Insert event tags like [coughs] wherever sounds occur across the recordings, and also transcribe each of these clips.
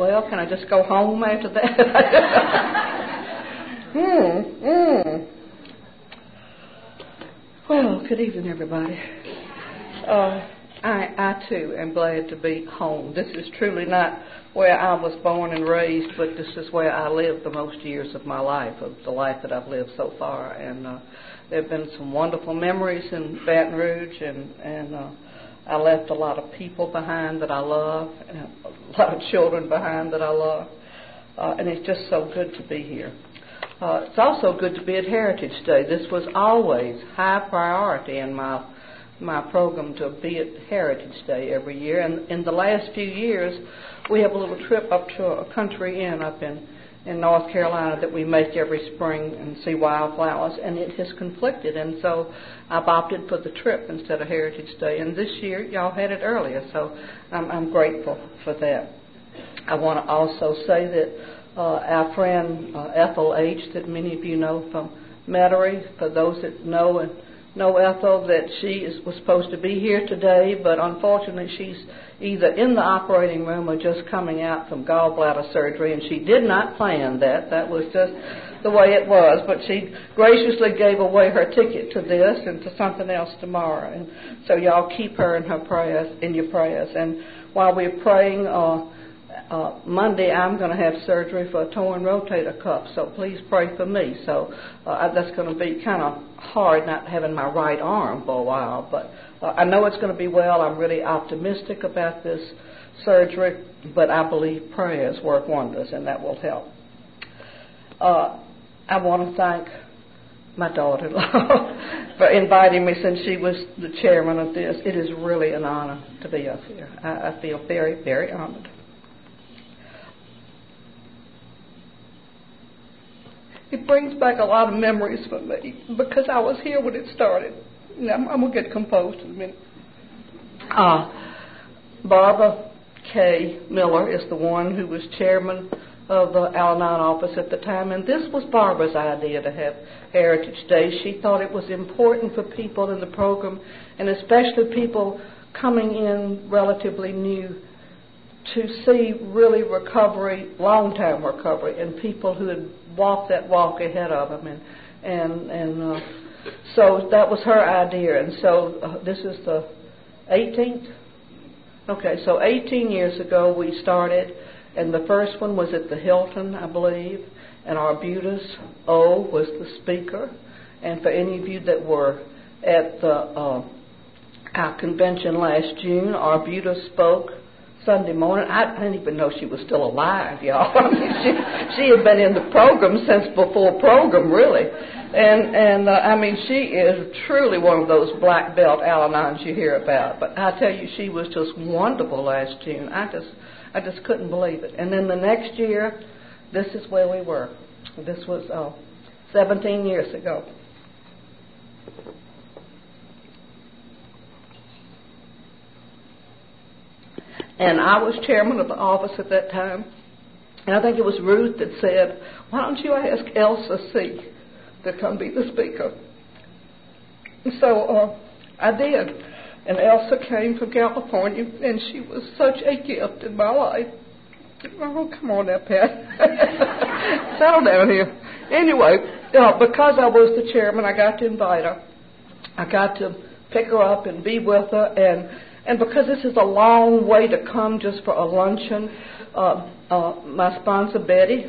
Well, can I just go home after that? [laughs] hmm, hmm. Well, good evening, everybody. Uh, I, I too am glad to be home. This is truly not where I was born and raised, but this is where I lived the most years of my life, of the life that I've lived so far. And uh, there have been some wonderful memories in Baton Rouge, and and uh, I left a lot of people behind that I love, and a lot of children behind that I love, uh, and it's just so good to be here. Uh, it's also good to be at Heritage Day. This was always high priority in my my program to be at Heritage Day every year. And in the last few years, we have a little trip up to a country inn up in in North Carolina that we make every spring and see wildflowers, and it has conflicted. And so I've opted for the trip instead of Heritage Day. And this year, y'all had it earlier, so I'm, I'm grateful for that. I want to also say that uh, our friend uh, Ethel H., that many of you know from Metairie, for those that know and know Ethel, that she is, was supposed to be here today, but unfortunately she's either in the operating room or just coming out from gallbladder surgery, and she did not plan that. That was just the way it was. But she graciously gave away her ticket to this and to something else tomorrow. And so y'all keep her in her prayers, in your prayers. And while we're praying, uh, uh, Monday I'm going to have surgery for a torn rotator cuff, so please pray for me. So uh, that's going to be kind of hard not having my right arm for a while, but uh, I know it's going to be well. I'm really optimistic about this surgery, but I believe prayers work wonders, and that will help. Uh, I want to thank my daughter-in-law [laughs] for inviting me since she was the chairman of this. It is really an honor to be up here. I, I feel very, very honored. It brings back a lot of memories for me because I was here when it started. I'm, I'm going to get composed in a minute. Uh, Barbara K. Miller is the one who was chairman of the Al Anon office at the time, and this was Barbara's idea to have Heritage Day. She thought it was important for people in the program, and especially people coming in relatively new, to see really recovery, long-term recovery, and people who had walked that walk ahead of them, and and and uh, so that was her idea, and so uh, this is the 18th. Okay, so 18 years ago we started, and the first one was at the Hilton, I believe, and Arbutus O was the speaker. And for any of you that were at the uh, our convention last June, Arbutus spoke Sunday morning. I didn't even know she was still alive, y'all. [laughs] I mean, she she had been in the program since before program, really. And and uh, I mean, she is truly one of those black belt Al-Anons you hear about. But I tell you, she was just wonderful last June. I just I just couldn't believe it. And then the next year, this is where we were. This was uh, 17 years ago. And I was chairman of the office at that time. And I think it was Ruth that said, Why don't you ask Elsa C. to come be the speaker? And so uh, I did. And Elsa came from California, and she was such a gift in my life. Oh, come on now, Pat. [laughs] Settle down here. Anyway, uh, because I was the chairman, I got to invite her. I got to pick her up and be with her, and and because this is a long way to come just for a luncheon, uh, uh, my sponsor Betty,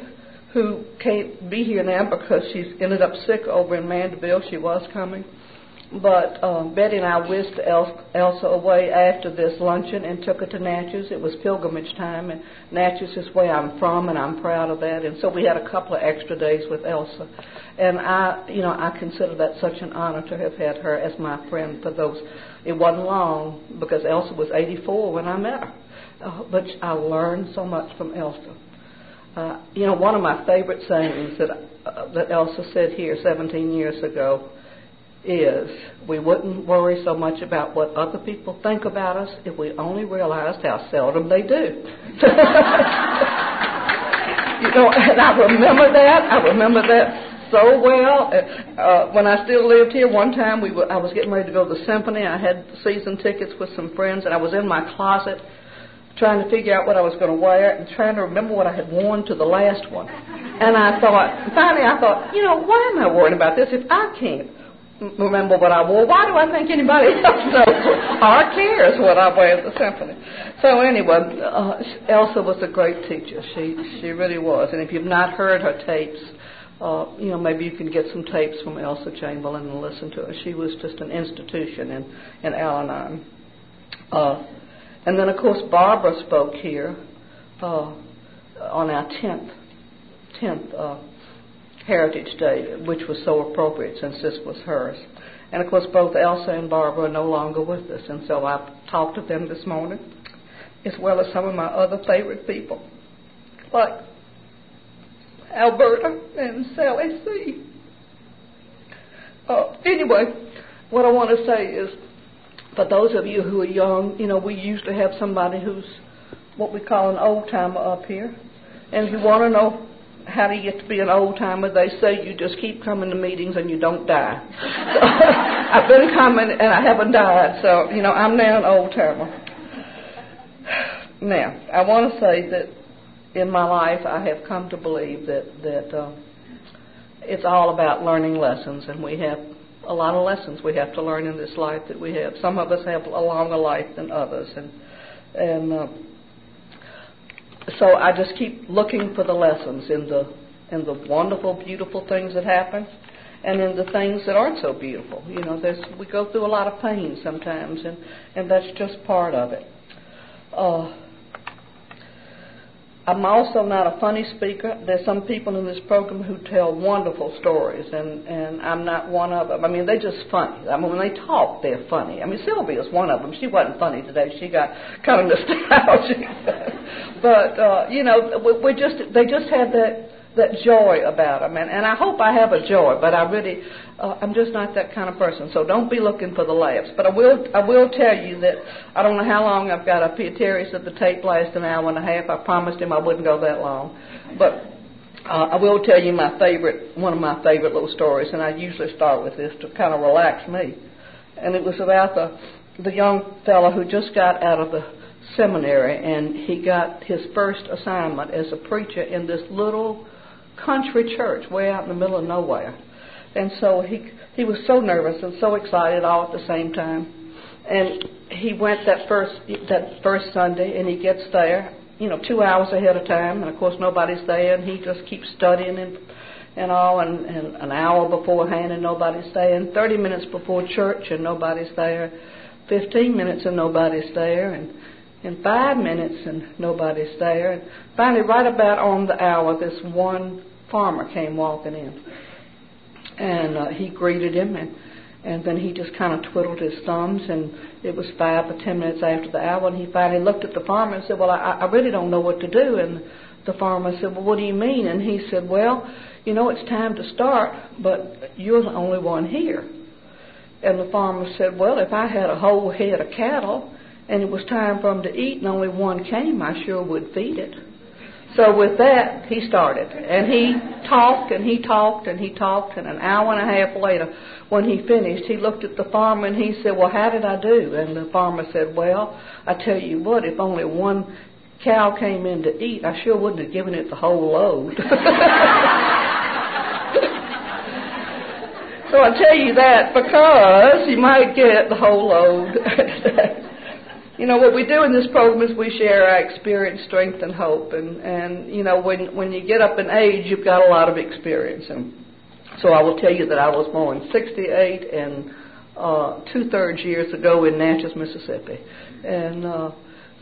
who can't be here now because she's ended up sick over in Mandeville, she was coming. But uh, Betty and I whisked Elsa away after this luncheon and took her to Natchez. It was pilgrimage time, and Natchez is where I'm from, and I'm proud of that. And so we had a couple of extra days with Elsa, and I, you know, I consider that such an honor to have had her as my friend for those it wasn't long because Elsa was 84 when I met her. Uh, but I learned so much from Elsa. Uh, you know, one of my favorite sayings that uh, that Elsa said here 17 years ago is, "We wouldn't worry so much about what other people think about us if we only realized how seldom they do." [laughs] you know, and I remember that. I remember that so well. Uh, uh, when I still lived here, one time we were, I was getting ready to go to the symphony. I had season tickets with some friends, and I was in my closet trying to figure out what I was going to wear and trying to remember what I had worn to the last one. And I thought, finally, I thought, you know, why am I worrying about this if I can't remember what I wore? Why do I think anybody [laughs] else knows or cares what I wear at the symphony? So anyway, uh, Elsa was a great teacher. She she really was. And if you've not heard her tapes, uh, you know, maybe you can get some tapes from Elsa Chamberlain and listen to her. She was just an institution in in Al-Anon. Uh, and then, of course, Barbara spoke here uh, on our 10th, 10th uh, Heritage Day, which was so appropriate since this was hers. And of course, both Elsa and Barbara are no longer with us, and so I talked to them this morning, as well as some of my other favorite people, like Alberta and Sally C. Uh, anyway, what I want to say is for those of you who are young, you know, we usually have somebody who's what we call an old timer up here. And if you want to know how you get to be an old timer, they say you just keep coming to meetings and you don't die. So, [laughs] I've been coming and I haven't died, so you know I'm now an old timer. Now I want to say that in my life I have come to believe that that uh, it's all about learning lessons, and we have a lot of lessons we have to learn in this life that we have. Some of us have a longer life than others, and and uh, so I just keep looking for the lessons in the in the wonderful, beautiful things that happen, and in the things that aren't so beautiful. You know, there's we go through a lot of pain sometimes, and and that's just part of it. Uh, I'm also not a funny speaker. There's some people in this program who tell wonderful stories, and and I'm not one of them. I mean, they're just funny. I mean, when they talk, they're funny. I mean, Sylvia's one of them. She wasn't funny today. She got kind of [laughs] nostalgic, but uh, you know, we, we just they just have that that joy about them, and, and I hope I have a joy, but I really, uh, I'm just not that kind of person. So don't be looking for the laughs. But I will, I will tell you that I don't know how long I've got up here. Terry said the tape lasts an hour and a half. I promised him I wouldn't go that long, but uh, I will tell you my favorite, one of my favorite little stories, and I usually start with this to kind of relax me. And it was about the the young fellow who just got out of the seminary, and he got his first assignment as a preacher in this little country church way out in the middle of nowhere. And so he he was so nervous and so excited all at the same time. And he went that first that first Sunday and he gets there, you know, two hours ahead of time and of course nobody's there and he just keeps studying and and all and, and an hour beforehand and nobody's there and thirty minutes before church and nobody's there, fifteen minutes and nobody's there and in five minutes and nobody's there. And finally, right about on the hour, this one farmer came walking in. And uh, he greeted him, and, and then he just kind of twiddled his thumbs. And it was five or ten minutes after the hour, and he finally looked at the farmer and said, Well, I, I really don't know what to do. And the farmer said, Well, what do you mean? And he said, Well, you know, it's time to start, but you're the only one here. And the farmer said, Well, if I had a whole head of cattle, and it was time for them to eat and only one came, I sure would feed it. So with that, he started. And he talked and he talked and he talked. And an hour and a half later, when he finished, he looked at the farmer and he said, Well, how did I do? And the farmer said, Well, I tell you what, if only one cow came in to eat, I sure wouldn't have given it the whole load. [laughs] so I tell you that because you might get the whole load. [laughs] you know what we do in this program is we share our experience, strength, and hope. And and you know when when you get up in age, you've got a lot of experience. And so I will tell you that I was born 68 and uh, two thirds years ago in Natchez, Mississippi, and uh,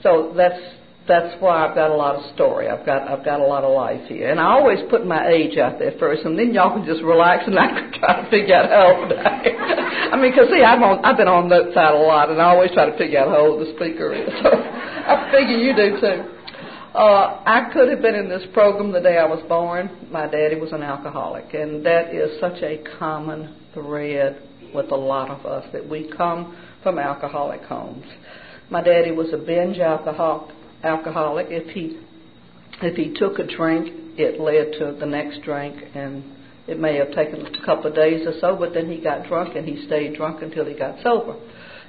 so that's that's why I've got a lot of story. I've got I've got a lot of life here, and I always put my age out there first, and then y'all can just relax and [laughs] I can try to figure out how old I. I mean, because see, I'm on I've been on that side a lot, and I always try to figure out how old the speaker is. [laughs] So I figure you do too. Uh, I could have been in this program the day I was born. My daddy was an alcoholic, and that is such a common thread with a lot of us that we come from alcoholic homes. My daddy was a binge alcoholic alcoholic. If he if he took a drink, it led to the next drink, and it may have taken a couple of days or so. But then he got drunk, and he stayed drunk until he got sober.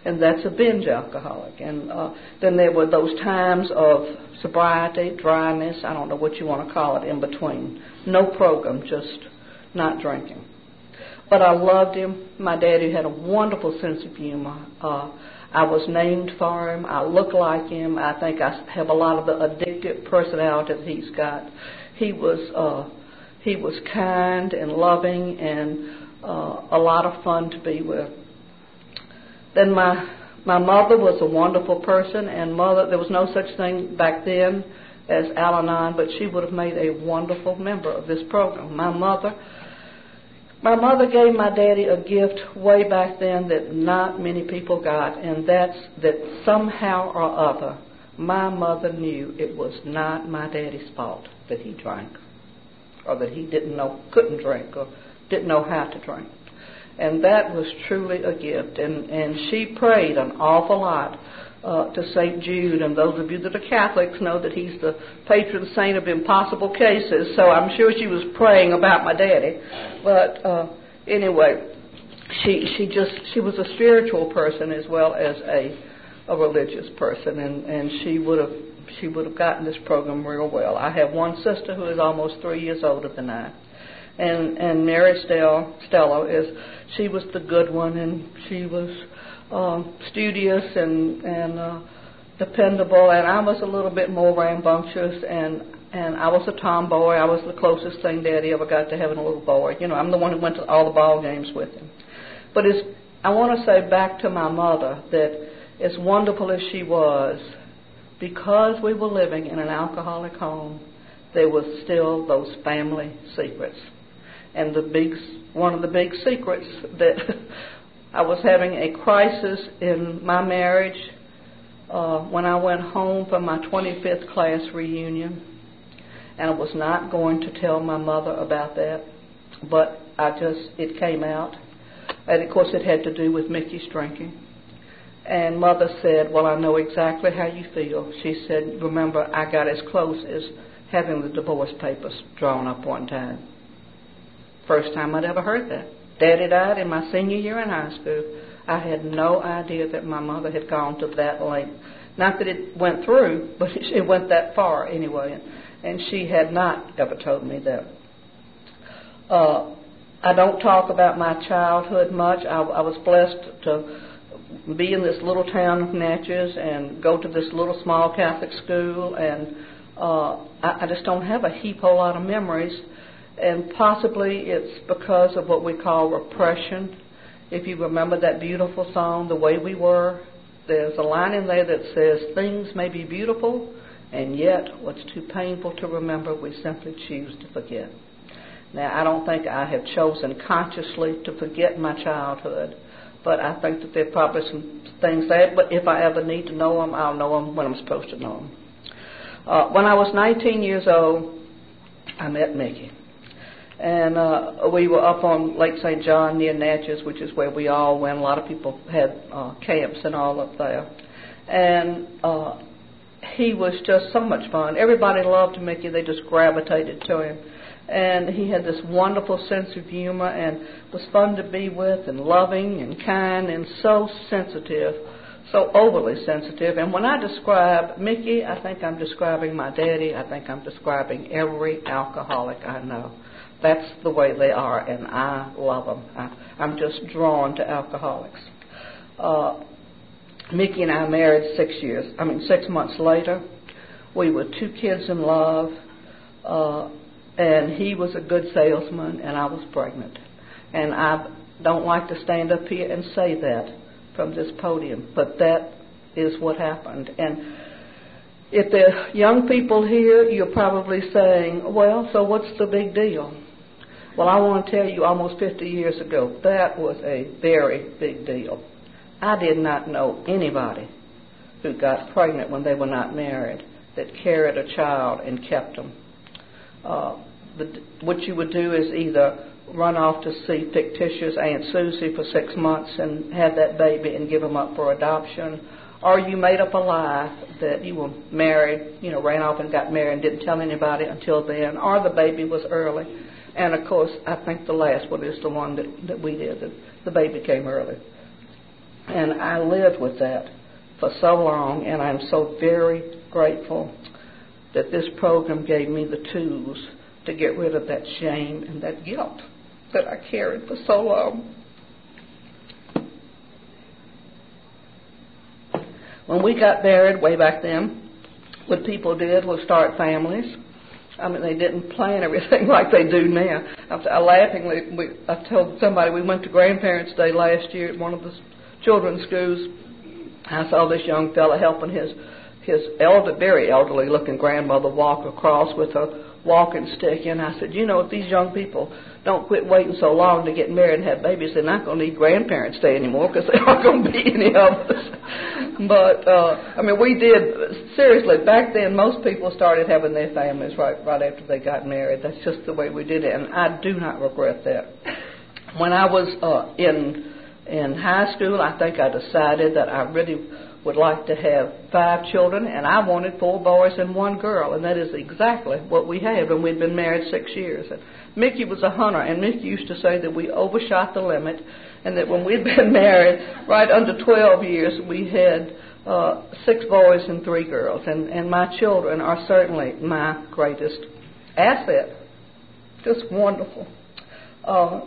and that's a binge alcoholic. And uh, then there were those times of sobriety, dryness, I don't know what you want to call it, in between. No program, just not drinking. But I loved him. My daddy had a wonderful sense of humor. Uh, I was named for him. I look like him. I think I have a lot of the addictive personality that he's got. He was uh, he was kind and loving and uh, a lot of fun to be with. Then my my mother was a wonderful person, and mother there was no such thing back then as Al-Anon, but she would have made a wonderful member of this program. My mother. My mother gave my daddy a gift way back then that not many people got, and that's that somehow or other my mother knew it was not my daddy's fault that he drank, or that he didn't know, couldn't drink, or didn't know how to drink. And that was truly a gift. And, and she prayed an awful lot uh, to St. Jude. And those of you that are Catholics know that he's the patron saint of impossible cases. So I'm sure she was praying about my daddy. But uh, anyway, she she just she was a spiritual person as well as a a religious person, and and she would have she would have gotten this program real well. I have one sister who is almost three years older than I and and Mary Stella, Stella is she was the good one, and she was uh, studious and and uh, dependable, and I was a little bit more rambunctious, and and I was a tomboy. I was the closest thing Daddy ever got to having a little boy. You know, I'm the one who went to all the ball games with him. But it's I want to say back to my mother that as wonderful as she was, because we were living in an alcoholic home, there was still those family secrets and the big one of the big secrets that [laughs] I was having a crisis in my marriage uh, when I went home for my 25th class reunion, and I was not going to tell my mother about that, but I just it came out, and of course it had to do with Mickey's drinking. And mother said, "Well, I know exactly how you feel." She said, "Remember, I got as close as having the divorce papers drawn up one time." First time I'd ever heard that. Daddy died in my senior year in high school. I had no idea that my mother had gone to that length. Not that it went through, [laughs] but it went that far anyway. And she had not ever told me that. Uh, I don't talk about my childhood much. I, I was blessed to be in this little town of Natchez and go to this little small Catholic school, and uh, I, I just don't have a heap whole lot of memories and possibly it's because of what we call repression. If you remember that beautiful song, The Way We Were, there's a line in there that says, Things may be beautiful, and yet what's too painful to remember, we simply choose to forget. Now, I don't think I have chosen consciously to forget my childhood, but I think that there are probably some things there. But if I ever need to know them, I'll know them when I'm supposed to know them. Uh, when I was 19 years old, I met Mickey and uh, we were up on Lake St. John near Natchez, which is where we all went. A lot of people had uh, camps and all up there, and uh, he was just so much fun. Everybody loved Mickey; they just gravitated to him, and he had this wonderful sense of humor and was fun to be with, and loving and kind and so sensitive. So overly sensitive. And when I describe Mickey, I think I'm describing my daddy. I think I'm describing every alcoholic I know that's the way they are, and I love them. I, I'm just drawn to alcoholics. Uh, Mickey and I married six years. I mean, six months later. We were two kids in love, uh, and he was a good salesman, and I was pregnant. And I don't like to stand up here and say that from this podium, but that is what happened. And if there are young people here, you're probably saying, well, so what's the big deal? Well, I want to tell you, almost 50 years ago, that was a very big deal. I did not know anybody who got pregnant when they were not married that carried a child and kept them. Uh, the, what you would do is either run off to see fictitious Aunt Susie for six months and have that baby and give them up for adoption, or you made up a lie that you were married, you know, ran off and got married and didn't tell anybody until then, or the baby was early and of course, I think the last one is the one that, that we did. The, the baby came early. And I lived with that for so long, and I'm so very grateful that this program gave me the tools to get rid of that shame and that guilt that I carried for so long. When we got married way back then, what people did was start families. I mean, they didn't plan everything [laughs] like they do now. I, laughingly, we, I told somebody we went to Grandparents' Day last year at one of the children's schools. I saw this young fellow helping his his elder, very elderly looking grandmother walk across with a walking stick. And I said, you know, if these young people don't quit waiting so long to get married and have babies, they're not going to need grandparents day anymore because there [laughs] aren't going to be any of us. but uh, I mean, we did seriously back then. Most people started having their families right right after they got married. That's just the way we did it, and I do not regret that. When I was uh, in in high school, I think I decided that I really would like to have five children, and I wanted four boys and one girl, and that is exactly what we had when we'd been married six years. And Mickey was a hunter, and Mickey used to say that we overshot the limit, and that when we'd [laughs] been married right under 12 years, we had uh, six boys and three girls, and, and my children are certainly my greatest asset. Just wonderful. Uh,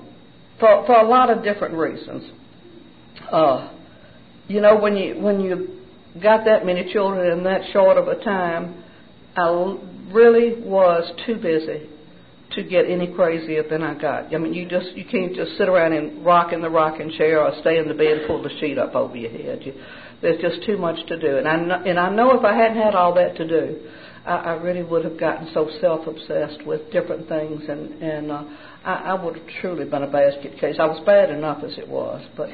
for, for a lot of different reasons. Uh, you know, when you when you got that many children in that short of a time, I really was too busy to get any crazier than I got. I mean, you just you can't just sit around and rock in the rocking chair or stay in the bed and pull the sheet up over your head. You, there's just too much to do, and I know, and I know if I hadn't had all that to do, I, I really would have gotten so self-obsessed with different things, and and uh, I, I would have truly been a basket case. I was bad enough as it was, but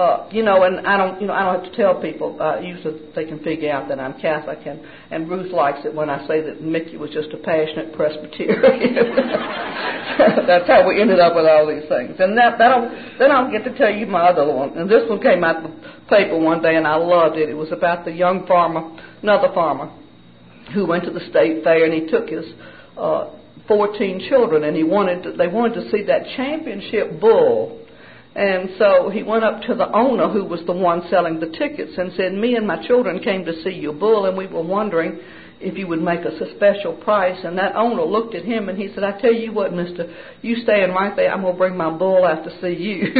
uh, you know, and I don't, you know, I don't have to tell people. Uh, usually, they can figure out that I'm Catholic, and and Ruth likes it when I say that Mickey was just a passionate Presbyterian. [laughs] That's how we ended up with all these things. And that that'll then I'll get to tell you my other one. And this one came out in the paper one day, and I loved it. It was about the young farmer, another farmer, who went to the state fair, and he took his. Uh, 14 children, and he wanted they wanted to see that championship bull. And so he went up to the owner, who was the one selling the tickets, and said, "Me and my children came to see your bull, and we were wondering if you would make us a special price." And that owner looked at him and he said, "I tell you what, Mister, you staying right there. I'm gonna bring my bull out to see you." [laughs]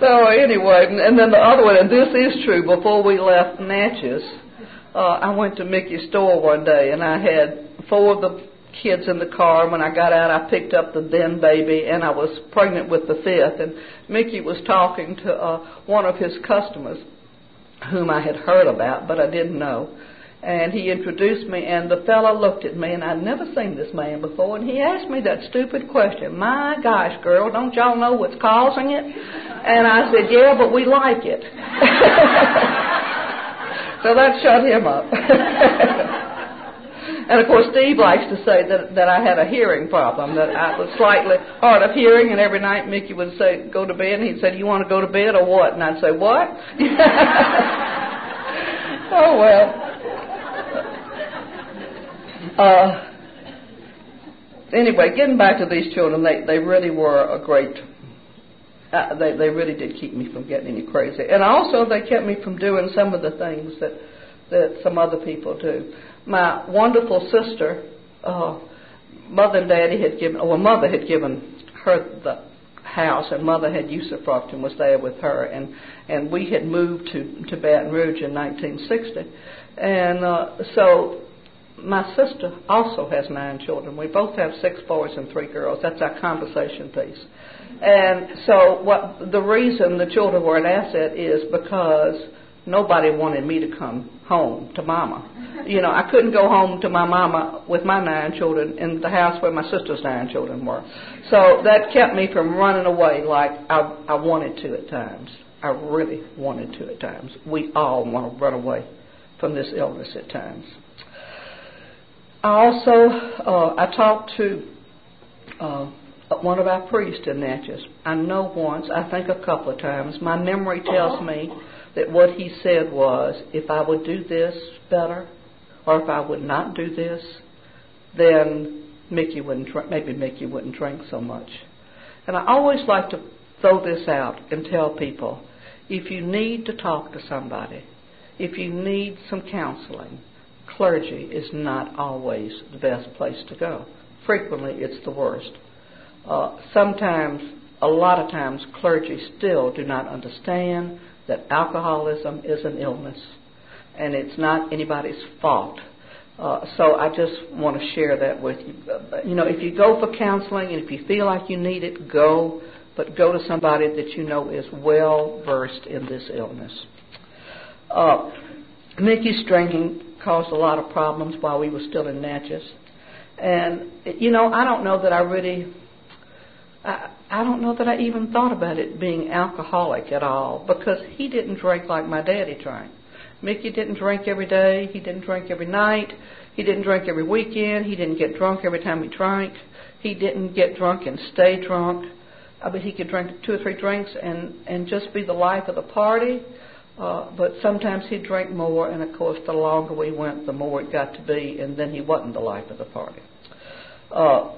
so anyway, and then the other one, and this is true. Before we left Natchez uh, I went to Mickey's store one day and I had four of the kids in the car. When I got out, I picked up the then baby and I was pregnant with the fifth. And Mickey was talking to uh, one of his customers whom I had heard about, but I didn't know. And he introduced me, and the fellow looked at me, and I'd never seen this man before, and he asked me that stupid question, My gosh, girl, don't y'all know what's causing it? And I said, Yeah, but we like it. [laughs] So that shut him up. [laughs] and of course, Steve likes to say that that I had a hearing problem, that I was slightly hard of hearing, and every night Mickey would say, "Go to bed," and he'd say, "Do you want to go to bed or what?" And I'd say, "What?" [laughs] oh well. Uh, anyway, getting back to these children, they they really were a great uh, they they really did keep me from getting any crazy, and also they kept me from doing some of the things that that some other people do. My wonderful sister, uh, mother and daddy had given, or mother had given her the house, and mother had usufruct and was there with her, and and we had moved to to Baton Rouge in 1960, and uh, so my sister also has nine children. We both have six boys and three girls. That's our conversation piece. And so what the reason the children were an asset is because nobody wanted me to come home to mama. You know, I couldn't go home to my mama with my nine children in the house where my sister's nine children were. So that kept me from running away like I, I wanted to at times. I really wanted to at times. We all want to run away from this illness at times. I also uh, I talked to uh, one of our priests in Natchez. I know once, I think a couple of times. My memory tells me that what he said was, if I would do this better, or if I would not do this, then Mickey wouldn't maybe Mickey wouldn't drink so much. And I always like to throw this out and tell people if you need to talk to somebody, if you need some counseling, clergy is not always the best place to go. Frequently, it's the worst. Uh, sometimes, a lot of times, clergy still do not understand that alcoholism is an illness and it's not anybody's fault. Uh, so I just want to share that with you. Uh, you know, if you go for counseling and if you feel like you need it, go, but go to somebody that you know is well versed in this illness. Uh, drinking caused a lot of problems while we were still in Natchez. And, you know, I don't know that I really, I, I don't know that I even thought about it being alcoholic at all because he didn't drink like my daddy drank. Mickey didn't drink every day. He didn't drink every night. He didn't drink every weekend. He didn't get drunk every time he drank. He didn't get drunk and stay drunk. I mean, he could drink two or three drinks and and just be the life of the party. Uh, but sometimes he'd drink more, and of course, the longer we went, the more it got to be, and then he wasn't the life of the party. Uh,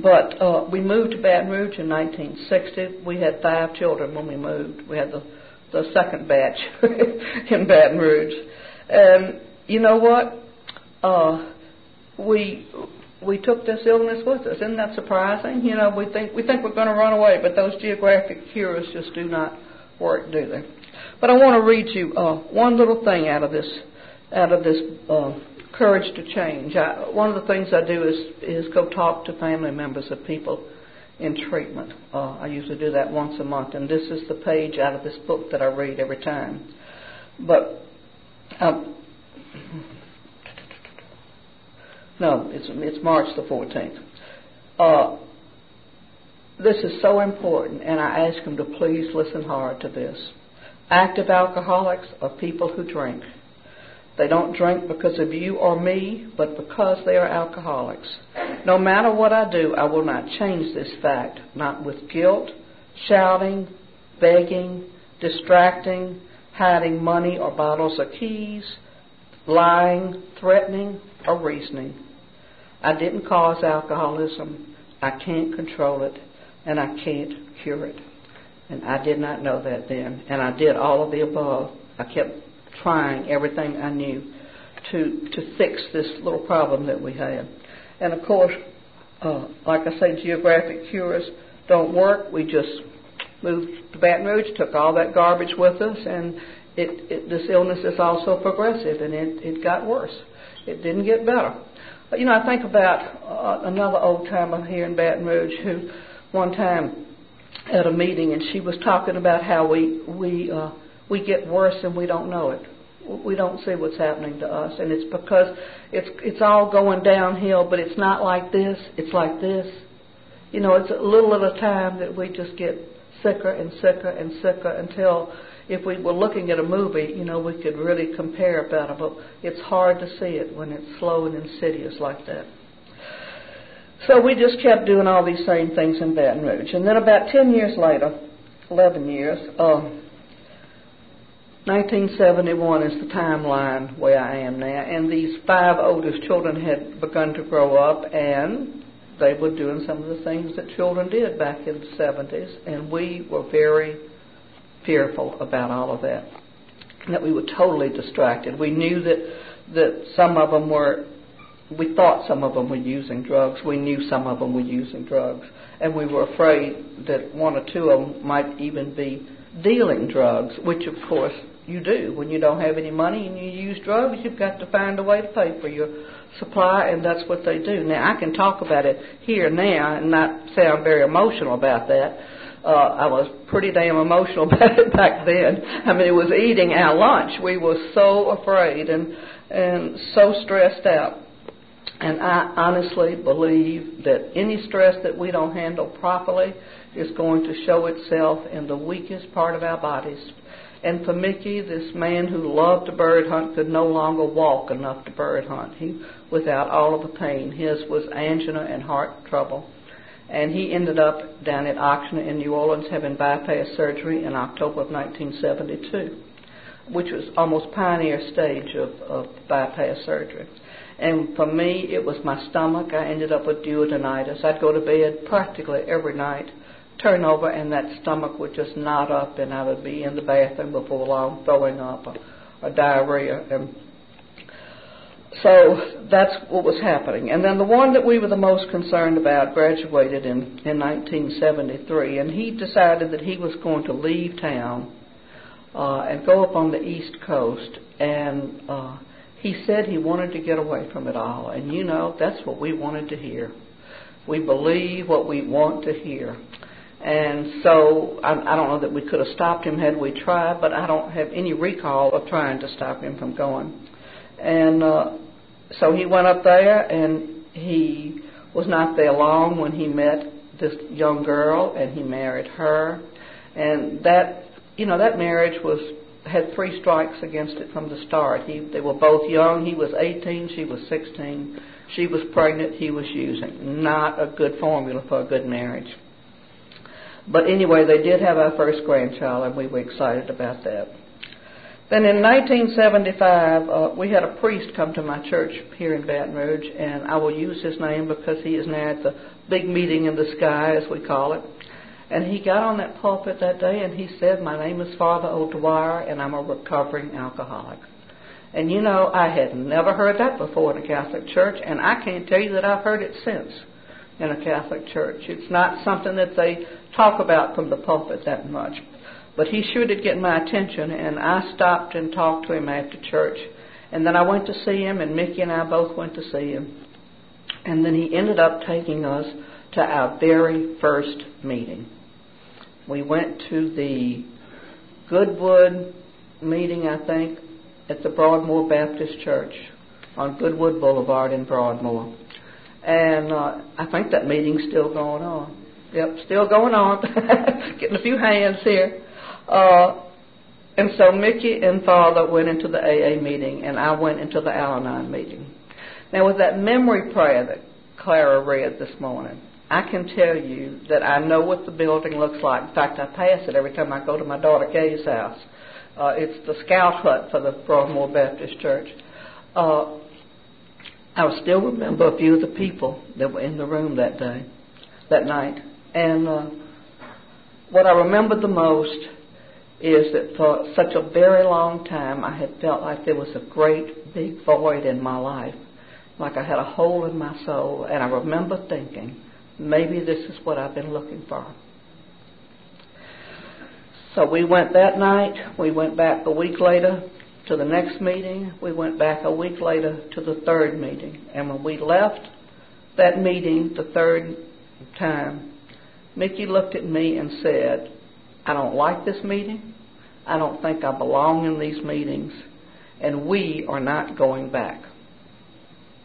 but uh, we moved to Baton Rouge in 1960. We had five children when we moved. We had the the second batch [laughs] in Baton Rouge, and you know what? Uh, we we took this illness with us. Isn't that surprising? You know, we think we think we're going to run away, but those geographic cures just do not work, do they? But I want to read you uh, one little thing out of this out of this uh, courage to change. I, one of the things I do is is go talk to family members of people in treatment. Uh, I usually do that once a month, and this is the page out of this book that I read every time. But um, no, it's it's March the fourteenth. Uh, this is so important, and I ask them to please listen hard to this. Active alcoholics are people who drink. They don't drink because of you or me, but because they are alcoholics. No matter what I do, I will not change this fact, not with guilt, shouting, begging, distracting, hiding money or bottles or keys, lying, threatening, or reasoning. I didn't cause alcoholism. I can't control it, and I can't cure it. And I did not know that then. And I did all of the above. I kept trying everything I knew to to fix this little problem that we had. And of course, uh, like I say, geographic cures don't work. We just moved to Baton Rouge, took all that garbage with us, and it, it this illness is also progressive, and it it got worse. It didn't get better. But, you know, I think about uh, another old timer here in Baton Rouge who one time at a meeting, and she was talking about how we we uh, we get worse and we don't know it. We don't see what's happening to us, and it's because it's it's all going downhill. But it's not like this. It's like this. You know, it's a little at a time that we just get sicker and sicker and sicker until if we were looking at a movie, you know, we could really compare better. But it's hard to see it when it's slow and insidious like that. So we just kept doing all these same things in Baton Rouge. And then about 10 years later, 11 years, uh, 1971 is the timeline where I am now. And these five oldest children had begun to grow up, and they were doing some of the things that children did back in the 70s. And we were very fearful about all of that. That we were totally distracted. We knew that that some of them were we thought some of them were using drugs. We knew some of them were using drugs. And we were afraid that one or two of them might even be dealing drugs, which of course you do. When you don't have any money and you use drugs, you've got to find a way to pay for your supply, and that's what they do. Now, I can talk about it here now and not sound very emotional about that. Uh, I was pretty damn emotional [laughs] about it back then. I mean, it was eating our lunch. We were so afraid and and so stressed out. And I honestly believe that any stress that we don't handle properly is going to show itself in the weakest part of our bodies. And for Mickey, this man who loved to bird hunt could no longer walk enough to bird hunt. He, without all of the pain, his was angina and heart trouble. And he ended up down at Ochsner in New Orleans having bypass surgery in October of 1972, which was almost pioneer stage of, of bypass surgery. And for me, it was my stomach. I ended up with duodenitis. I'd go to bed practically every night turn over and that stomach would just knot up and I would be in the bathroom before long throwing up or, or diarrhea and so that's what was happening. And then the one that we were the most concerned about graduated in, in 1973, and he decided that he was going to leave town uh, and go up on the East Coast. And uh, he said he wanted to get away from it all. And you know, that's what we wanted to hear. We believe what we want to hear. And so I, I don't know that we could have stopped him had we tried, but I don't have any recall of trying to stop him from going. And uh, so he went up there, and he was not there long when he met this young girl, and he married her. And that, you know, that marriage was had three strikes against it from the start. He, they were both young. He was 18, she was 16. She was pregnant, he was using. Not a good formula for a good marriage. But anyway, they did have our first grandchild, and we were excited about that. Then in 1975, uh, we had a priest come to my church here in Baton Rouge, and I will use his name because he is now at the big meeting in the sky, as we call it. And he got on that pulpit that day and he said, My name is Father O'Dwyer, and I'm a recovering alcoholic. And you know, I had never heard that before in a Catholic church, and I can't tell you that I've heard it since in a Catholic church. It's not something that they talk about from the pulpit that much. But he sure did get my attention, and I stopped and talked to him after church. And then I went to see him, and Mickey and I both went to see him. And then he ended up taking us to our very first meeting. We went to the Goodwood meeting, I think, at the Broadmoor Baptist Church on Goodwood Boulevard in Broadmoor. And uh, I think that meeting's still going on. Yep, still going on. [laughs] Getting a few hands here. Uh, and so Mickey and Father went into the AA meeting, and I went into the Al Anon meeting. Now, with that memory prayer that Clara read this morning, I can tell you that I know what the building looks like. In fact, I pass it every time I go to my daughter Kay's house. Uh, it's the scout hut for the Broadmoor Baptist Church. Uh, I still remember a few of the people that were in the room that day, that night. And uh, what I remember the most is that for such a very long time I had felt like there was a great big void in my life, like I had a hole in my soul. And I remember thinking, maybe this is what I've been looking for. So we went that night. We went back a week later to the next meeting. We went back a week later to the third meeting. And when we left that meeting the third time, Mickey looked at me and said, I don't like this meeting. I don't think I belong in these meetings. And we are not going back.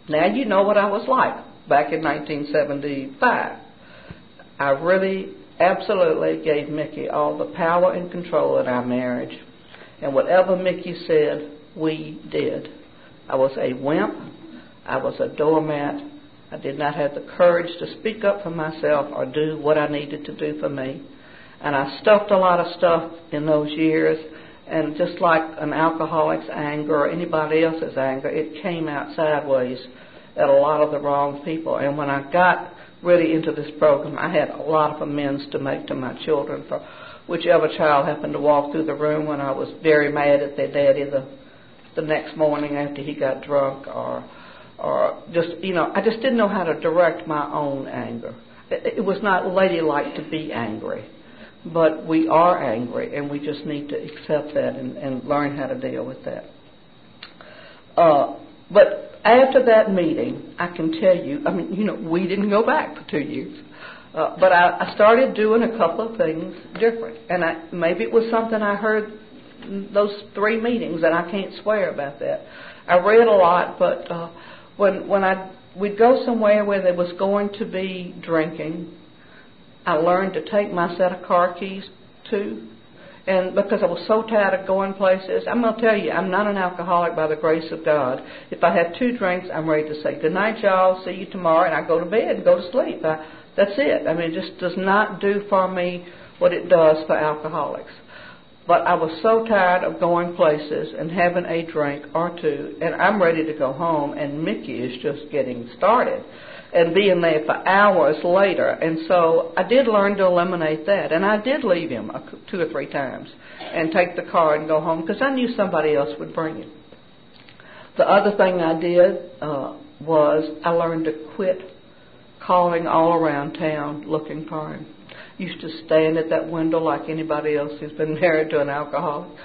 Now you know what I was like back in 1975. I really absolutely gave Mickey all the power and control in our marriage. And whatever Mickey said, we did. I was a wimp. I was a doormat. I did not have the courage to speak up for myself or do what I needed to do for me. And I stuffed a lot of stuff in those years. And just like an alcoholic's anger or anybody else's anger, it came out sideways at a lot of the wrong people. And when I got really into this program, I had a lot of amends to make to my children for whichever child happened to walk through the room when I was very mad at their daddy the the next morning after he got drunk or or just you know I just didn't know how to direct my own anger. It, was not ladylike to be angry, but we are angry and we just need to accept that and, and learn how to deal with that. Uh, but after that meeting, I can tell you, I mean, you know, we didn't go back for two years. Uh, but I, I started doing a couple of things different. And I, maybe it was something I heard those three meetings, and I can't swear about that. I read a lot, but uh, when when I we'd go somewhere where there was going to be drinking, I learned to take my set of car keys too and because I was so tired of going places, I'm going to tell you, I'm not an alcoholic by the grace of God. If I have two drinks, I'm ready to say, good night, y'all, see you tomorrow, and I go to bed and go to sleep. I, that's it. I mean, it just does not do for me what it does for alcoholics. But I was so tired of going places and having a drink or two, and I'm ready to go home, and Mickey is just getting started. And being there for hours later. And so I did learn to eliminate that. And I did leave him two or three times and take the car and go home because I knew somebody else would bring him. The other thing I did uh, was I learned to quit calling all around town looking for him. Used to stand at that window like anybody else who's been [laughs] married to an alcoholic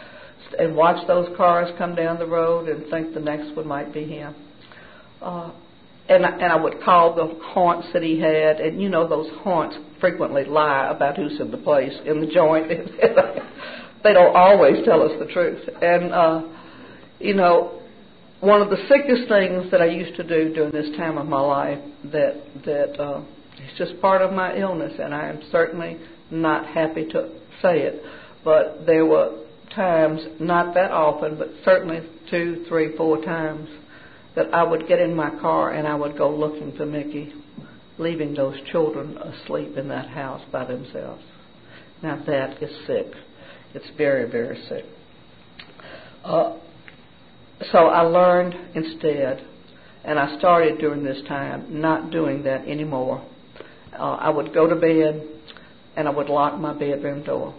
and watch those cars come down the road and think the next one might be him. Uh, and I, and I would call the haunts that he had, and you know those haunts frequently lie about who's in the place in the joint. [laughs] they don't always tell us the truth, and uh, you know one of the sickest things that I used to do during this time of my life that that uh, is just part of my illness, and I am certainly not happy to say it, but there were times, not that often, but certainly two, three, four times, that I would get in my car and I would go looking for Mickey, leaving those children asleep in that house by themselves. Now that is sick. It's very, very sick. Uh, so I learned instead, and I started during this time not doing that anymore. Uh, I would go to bed and I would lock my bedroom door.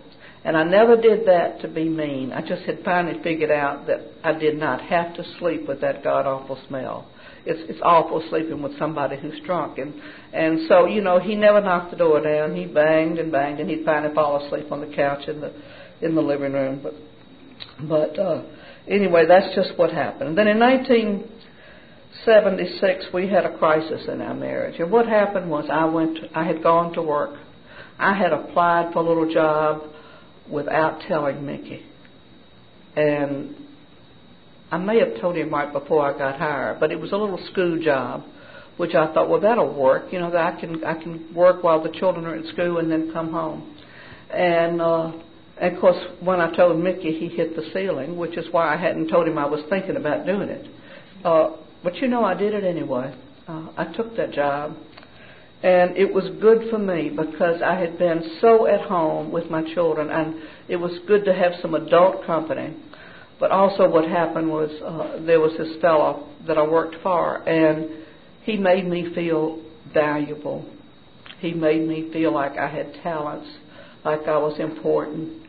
And I never did that to be mean. I just had finally figured out that I did not have to sleep with that god awful smell. It's it's awful sleeping with somebody who's drunk and and so, you know, he never knocked the door down. He banged and banged and he'd finally fall asleep on the couch in the in the living room. But but uh anyway, that's just what happened. And then in nineteen seventy six we had a crisis in our marriage. And what happened was I went I had gone to work. I had applied for a little job without telling Mickey. And I may have told him right before I got hired, but it was a little school job, which I thought, well, that'll work. You know, that I can I can work while the children are at school and then come home. And uh, and of course, when I told Mickey, he hit the ceiling, which is why I hadn't told him I was thinking about doing it. Uh, but you know, I did it anyway. Uh, I took that job, and it was good for me because I had been so at home with my children, and it was good to have some adult company. But also, what happened was uh, there was this fellow that I worked for, and he made me feel valuable. He made me feel like I had talents, like I was important,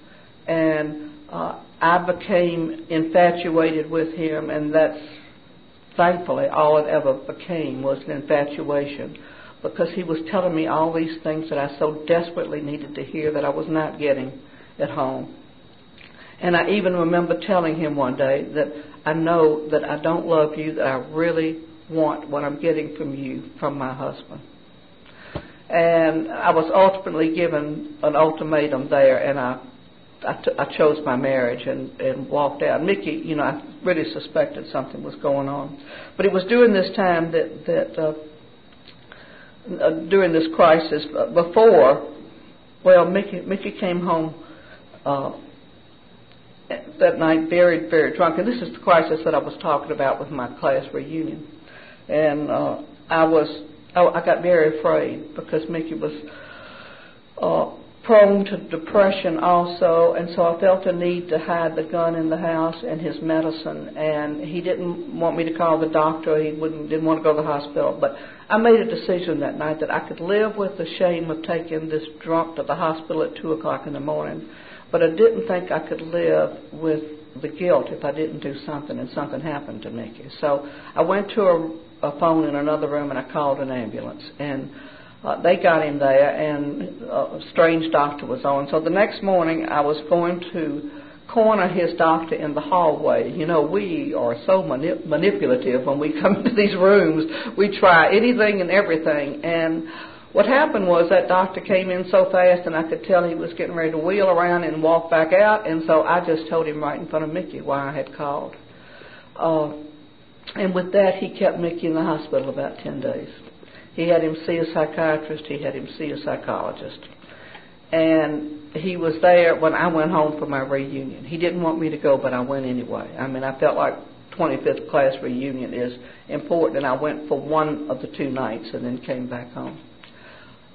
and uh, I became infatuated with him, and that's thankfully all it ever became was an infatuation because he was telling me all these things that I so desperately needed to hear that I was not getting at home. And I even remember telling him one day that I know that I don't love you, that I really want what I'm getting from you from my husband. And I was ultimately given an ultimatum there, and I I, t- I chose my marriage and, and walked out. Mickey, you know, I really suspected something was going on, but it was during this time that that uh, during this crisis uh, before. Well, Mickey, Mickey came home uh, that night very, very drunk, and this is the crisis that I was talking about with my class reunion. And uh, I was, I, I got very afraid because Mickey was uh, prone to depression also, and so I felt a need to hide the gun in the house and his medicine. And he didn't want me to call the doctor. He wouldn't didn't want to go to the hospital. But I made a decision that night that I could live with the shame of taking this drunk to the hospital at two o'clock in the morning, but I didn't think I could live with the guilt if I didn't do something and something happened to Mickey. So I went to a, a phone in another room and I called an ambulance and uh, they got him there, and a strange doctor was on. So the next morning, I was going to corner his doctor in the hallway. You know, we are so mani- manipulative when we [laughs] come into these rooms. We try anything and everything. And what happened was that doctor came in so fast, and I could tell he was getting ready to wheel around and walk back out. And so I just told him right in front of Mickey why I had called. Uh, and with that, he kept Mickey in the hospital about 10 days. He had him see a psychiatrist, he had him see a psychologist. And he was there when I went home for my reunion. He didn't want me to go, but I went anyway. I mean, I felt like 25th class reunion is important, and I went for one of the two nights and then came back home.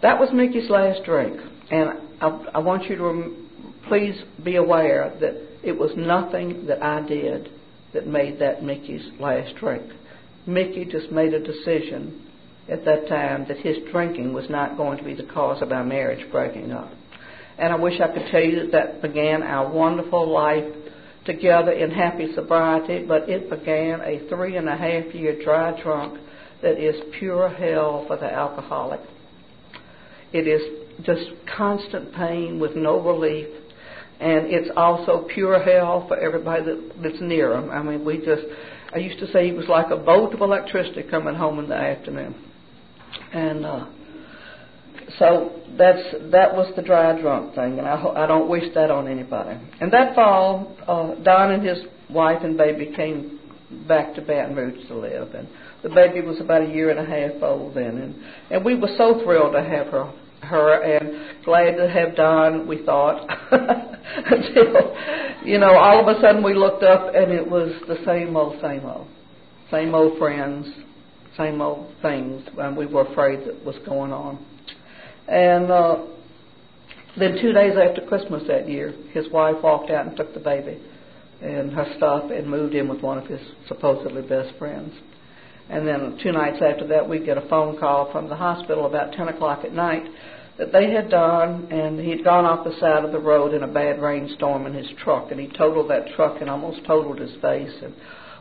That was Mickey's last drink, and I, I want you to rem- please be aware that it was nothing that I did that made that Mickey's last drink. Mickey just made a decision at that time that his drinking was not going to be the cause of our marriage breaking up. And I wish I could tell you that that began our wonderful life together in happy sobriety, but it began a three and a half year dry drunk that is pure hell for the alcoholic. It is just constant pain with no relief, and it's also pure hell for everybody that, that's near him. I mean, we just, I used to say he was like a bolt of electricity coming home in the afternoon. And, uh, so that's that was the dry drunk thing, and I I don't wish that on anybody. And that fall, uh, Don and his wife and baby came back to Baton Rouge to live, and the baby was about a year and a half old then, and and we were so thrilled to have her her and glad to have Don. We thought [laughs] until you know all of a sudden we looked up and it was the same old same old same old friends same old things and we were afraid that was going on and uh, then two days after Christmas that year, his wife walked out and took the baby and her stuff and moved in with one of his supposedly best friends. And then two nights after that, we get a phone call from the hospital about 10 o'clock at night that they had done, and he'd gone off the side of the road in a bad rainstorm in his truck, and he totaled that truck and almost totaled his face. And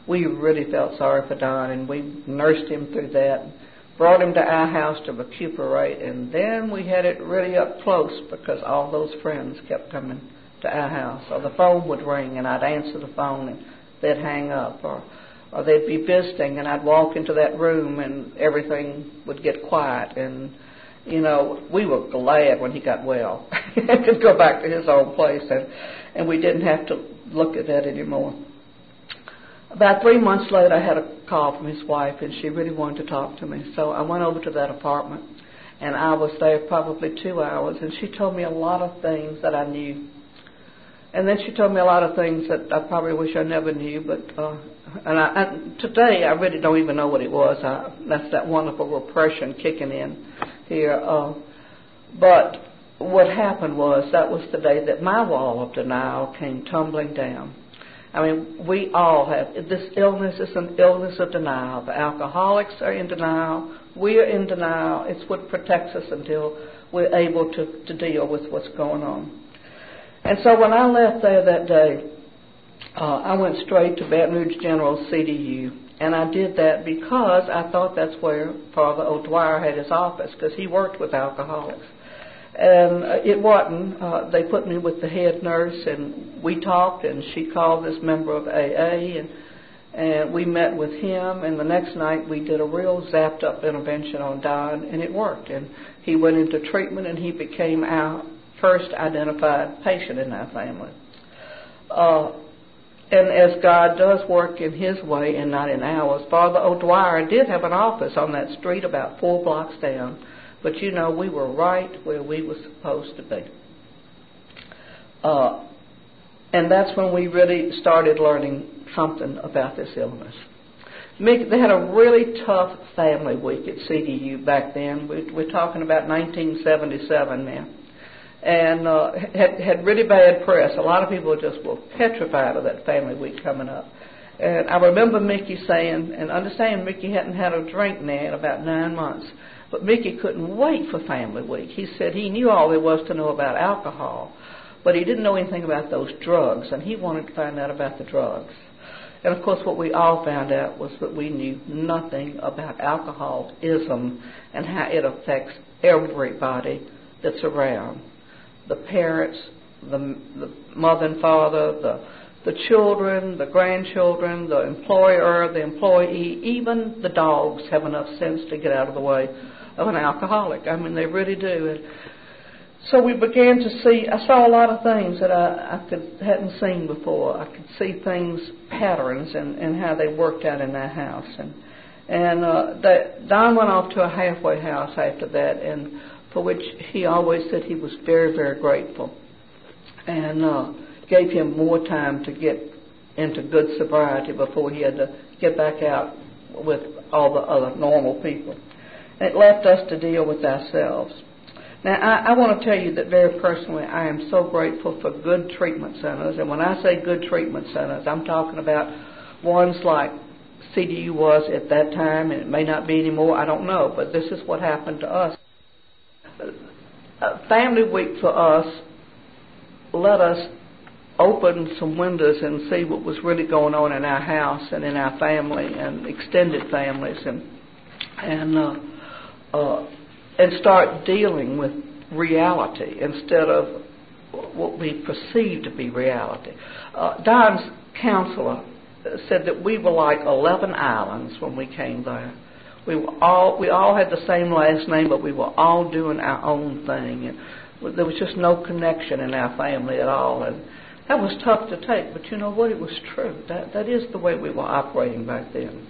we really felt sorry for Don, and we nursed him through that brought him to our house to recuperate, and then we had it really up close because all those friends kept coming to our house. Or the phone would ring, and I'd answer the phone, and they'd hang up, or or they'd be visiting, and I'd walk into that room, and everything would get quiet, and you know, we were glad when he got well [laughs] and could go back to his own place, and and we didn't have to look at that anymore. About three months later, I had a call from his wife, and she really wanted to talk to me. So I went over to that apartment, and I was there probably two hours, and she told me a lot of things that I knew. And then she told me a lot of things that I probably wish I never knew, but uh, and, I, and today I really don't even know what it was. I, that's that wonderful repression kicking in here. Uh, but what happened was that was the day that my wall of denial came tumbling down. I mean, we all have this illness is an illness of denial. The alcoholics are in denial. We are in denial. It's what protects us until we're able to, to deal with what's going on. And so when I left there that day, uh, I went straight to Baton Rouge General CDU, and I did that because I thought that's where Father O'Dwyer had his office, because he worked with alcoholics. And uh, it wasn't. Uh, they put me with the head nurse, and we talked, and she called this member of AA, and and we met with him. And the next night, we did a real zapped up intervention on Don, and it worked. And he went into treatment, and he became our first identified patient in our family. Uh, and as God does work in His way and not in ours, Father O'Dwyer did have an office on that street about four blocks down but you know, we were right where we were supposed to be. Uh, and that's when we really started learning something about this illness. They had a really tough family week at CDU back then. We're talking about 1977 now. And uh, had, had really bad press. A lot of people just were petrified of that family week coming up. And I remember Mickey saying, and understand Mickey hadn't had a drink now in about nine months. But Mickey couldn't wait for Family Week. He said he knew all there was to know about alcohol, but he didn't know anything about those drugs, and he wanted to find out about the drugs. And of course, what we all found out was that we knew nothing about alcoholism and how it affects everybody that's around the parents, the, the mother and father, the the children, the grandchildren, the employer, the employee, even the dogs have enough sense to get out of the way of an alcoholic. I mean, they really do. And so we began to see. I saw a lot of things that I, I could hadn't seen before. I could see things, patterns, and and how they worked out in that house. And and uh, that Don went off to a halfway house after that, and for which he always said he was very very grateful, and uh, gave him more time to get into good sobriety before he had to get back out with all the other normal people. It left us to deal with ourselves. Now, I, I want to tell you that very personally, I am so grateful for good treatment centers. And when I say good treatment centers, I'm talking about ones like CDU was at that time, and it may not be anymore. I don't know, but this is what happened to us. Family Week for us let us open some windows and see what was really going on in our house and in our family and extended families and and uh, uh, and start dealing with reality instead of what we perceive to be reality. Uh, Don's counselor said that we were like 11 islands when we came there. We were all we all had the same last name, but we were all doing our own thing, and there was just no connection in our family at all. And that was tough to take, but you know what? It was true. That that is the way we were operating back then.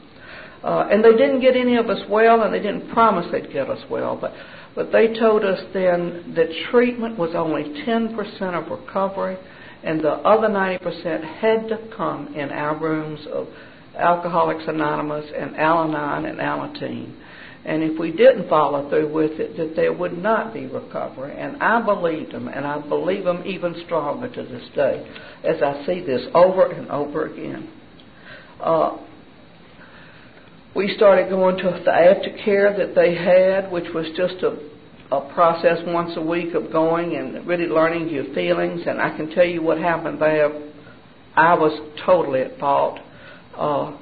Uh, and they didn't get any of us well, and they didn't promise they'd get us well, but but they told us then that treatment was only 10% of recovery, and the other 90% had to come in our rooms of Alcoholics Anonymous and Al Anon and Alateen. And if we didn't follow through with it, that there would not be recovery. And I believed them, and I believe them even stronger to this day, as I see this over and over again. Uh, we started going to the aftercare that they had, which was just a, a process once a week of going and really learning your feelings. And I can tell you what happened there. I was totally at fault. Uh,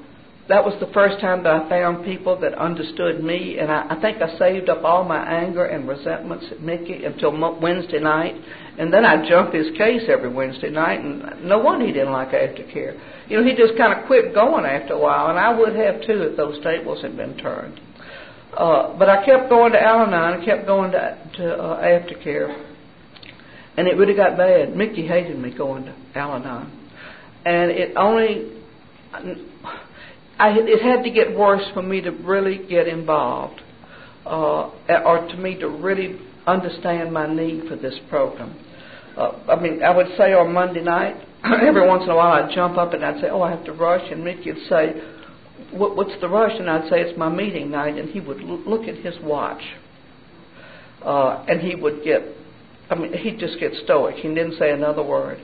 that was the first time that I found people that understood me, and I, I think I saved up all my anger and resentments at Mickey until Wednesday night, and then I'd jump his case every Wednesday night, and no wonder he didn't like aftercare. You know, he just kind of quit going after a while, and I would have too if those tables had been turned. Uh, but I kept going to Al-Anon, I kept going to, to uh, aftercare, and it really got bad. Mickey hated me going to Al-Anon, and it only I, it had to get worse for me to really get involved, uh, or to me to really understand my need for this program. Uh, I mean, I would say on Monday night, [clears throat] every once in a while I'd jump up and I'd say, "Oh, I have to rush," and Mickey would say, what, "What's the rush?" And I'd say, "It's my meeting night," and he would l- look at his watch, uh, and he would get, I mean, he'd just get stoic. He didn't say another word.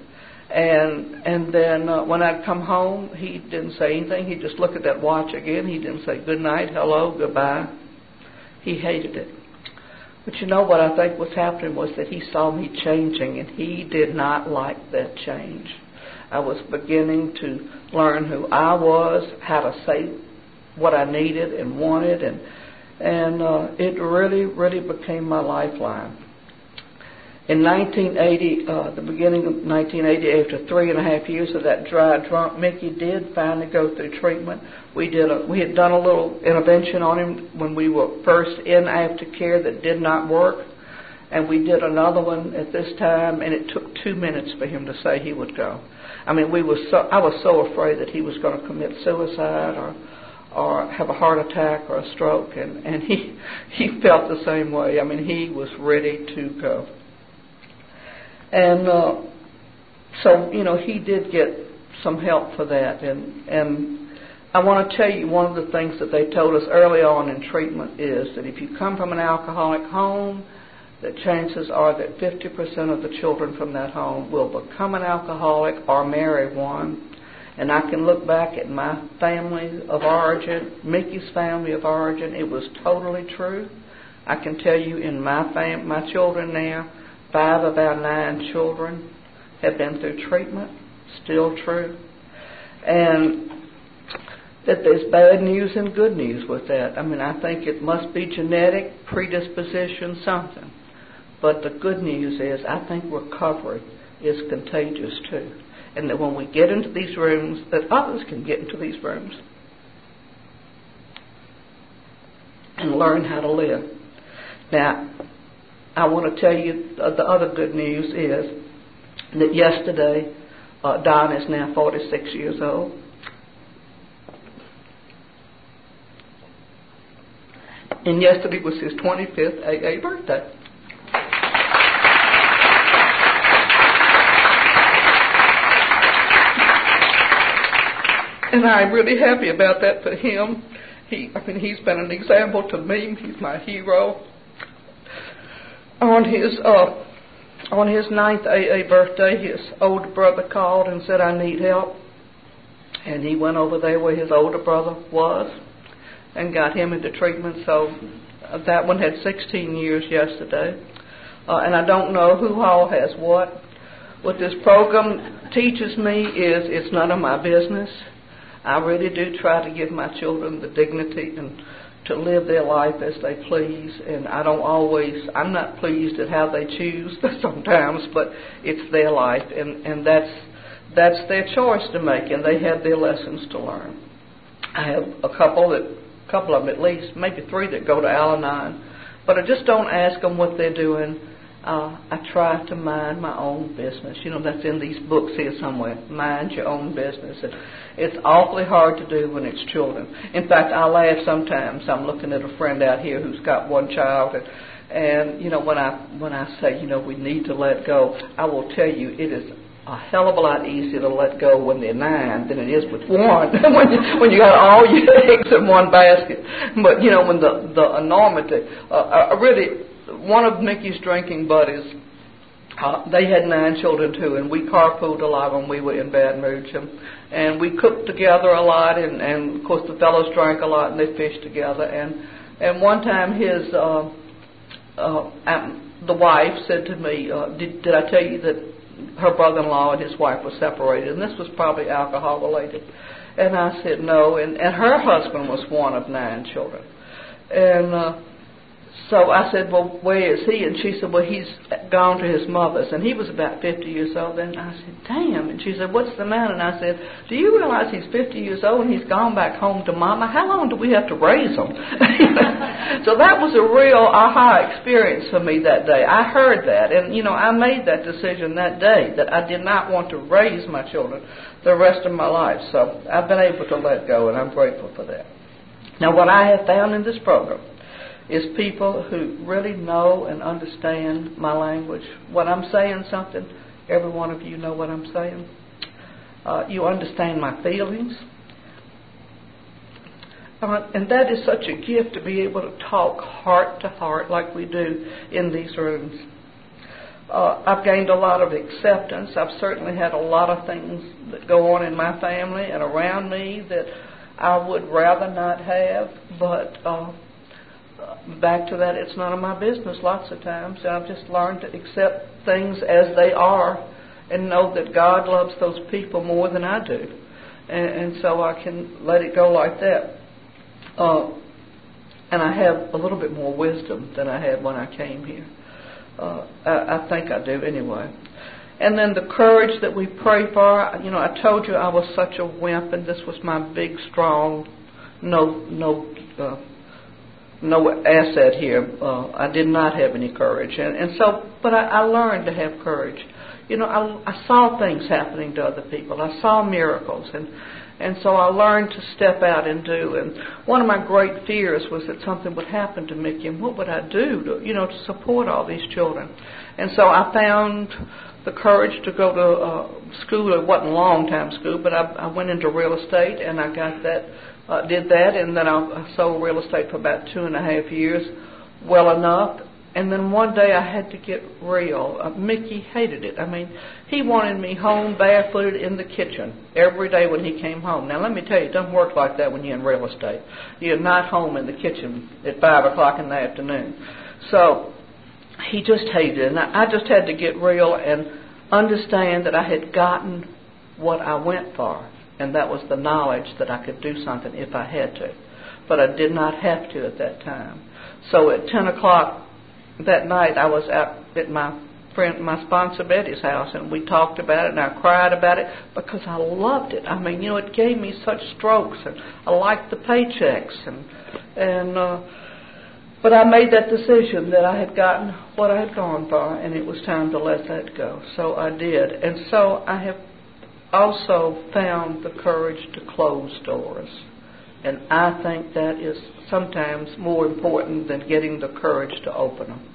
And and then uh, when I'd come home, he didn't say anything. He'd just look at that watch again. He didn't say good night, hello, goodbye. He hated it. But you know what I think was happening was that he saw me changing, and he did not like that change. I was beginning to learn who I was, how to say what I needed and wanted, and and uh, it really, really became my lifeline. In 1980, uh, the beginning of 1980, after three and a half years of that dry drunk, Mickey did finally go through treatment. We did a, we had done a little intervention on him when we were first in aftercare that did not work, and we did another one at this time, and it took two minutes for him to say he would go. I mean, we were so I was so afraid that he was going to commit suicide or or have a heart attack or a stroke, and and he [laughs] he felt the same way. I mean, he was ready to go. And uh, so, you know, he did get some help for that. And, and I want to tell you one of the things that they told us early on in treatment is that if you come from an alcoholic home, the chances are that 50% of the children from that home will become an alcoholic or marry one. And I can look back at my family of origin, Mickey's family of origin. It was totally true. I can tell you in my fam- my children now, Five of our nine children have been through treatment, still true. And that there's bad news and good news with that. I mean, I think it must be genetic, predisposition, something. But the good news is, I think recovery is contagious too. And that when we get into these rooms, that others can get into these rooms and learn how to live. Now, I want to tell you the other good news is that yesterday uh, Don is now 46 years old. And yesterday was his 25th AA birthday. And I'm really happy about that for him. He, I mean, he's been an example to me. He's my hero on his uh, on his ninth AA birthday, his older brother called and said, "I need help." and he went over there where his older brother was and got him into treatment. So uh, that one had 16 years yesterday. Uh, and I don't know who all has what. What this program teaches me is it's none of my business. I really do try to give my children the dignity and to live their life as they please. And I don't always, I'm not pleased at how they choose [laughs] sometimes, but it's their life, and and that's that's their choice to make, and they have their lessons to learn. I have a couple that, a couple of them at least, maybe three that go to Al-Anon, but I just don't ask them what they're doing. Uh, I try to mind my own business. You know, that's in these books here somewhere. Mind your own business. It's awfully hard to do when it's children. In fact, I laugh sometimes. I'm looking at a friend out here who's got one child, and, and you know, when I when I say, you know, we need to let go, I will tell you, it is a hell of a lot easier to let go when they're nine than it is with one. [laughs] when you, when you got all your [laughs] eggs in one basket. But you know when the the enormity. Uh, uh, really, one of Mickey's drinking buddies. Uh, they had nine children too, and we carpooled a lot when we were in Baton Rouge, and, we cooked together a lot, and, and of course the fellows drank a lot, and they fished together, and and one time his uh, uh, the wife said to me, uh, did, "Did I tell you that her brother-in-law and his wife were separated, and this was probably alcohol related. And I said no, and and her husband was one of nine children, and. uh so I said, Well, where is he? And she said, Well, he's gone to his mother's. And he was about 50 years old. And I said, Damn. And she said, What's the matter? And I said, Do you realize he's 50 years old and he's gone back home to mama? How long do we have to raise him? [laughs] so that was a real aha experience for me that day. I heard that. And, you know, I made that decision that day that I did not want to raise my children the rest of my life. So I've been able to let go, and I'm grateful for that. Now, what I have found in this program is people who really know and understand my language. When I'm saying something, every one of you know what I'm saying. Uh, you understand my feelings. Uh, and that is such a gift to be able to talk heart to heart like we do in these rooms. Uh, I've gained a lot of acceptance. I've certainly had a lot of things that go on in my family and around me that I would rather not have, but uh, back to that, it's none of my business lots of times. I've just learned to accept things as they are and know that God loves those people more than I do. And, and so I can let it go like that. Uh, and I have a little bit more wisdom than I had when I came here. Uh, I, I think I do anyway. And then the courage that we pray for. You know, I told you I was such a wimp, and this was my big, strong, no, no uh, no asset here. Uh, I did not have any courage, and, and so, but I, I learned to have courage. You know, I, I saw things happening to other people. I saw miracles, and and so I learned to step out and do. And one of my great fears was that something would happen to Mickey, and what would I do to, you know, to support all these children? And so I found the courage to go to uh, school. It wasn't long time school, but I, I went into real estate, and I got that uh, did that, and then I sold real estate for about two and a half years, well enough. And then one day I had to get real. Uh, Mickey hated it. I mean, he wanted me home barefooted in the kitchen every day when he came home. Now, let me tell you, it doesn't work like that when you're in real estate. You're not home in the kitchen at 5 o'clock in the afternoon. So, he just hated it. And I just had to get real and understand that I had gotten what I went for and that was the knowledge that I could do something if I had to. But I did not have to at that time. So at 10 o'clock that night, I was out at my friend, my sponsor Betty's house, and we talked about it, and I cried about it because I loved it. I mean, you know, it gave me such strokes, and I liked the paychecks, and and. uh but I made that decision that I had gotten what I had gone for, and it was time to let that go. So I did, and so I have also found the courage to close doors. And I think that is sometimes more important than getting the courage to open them.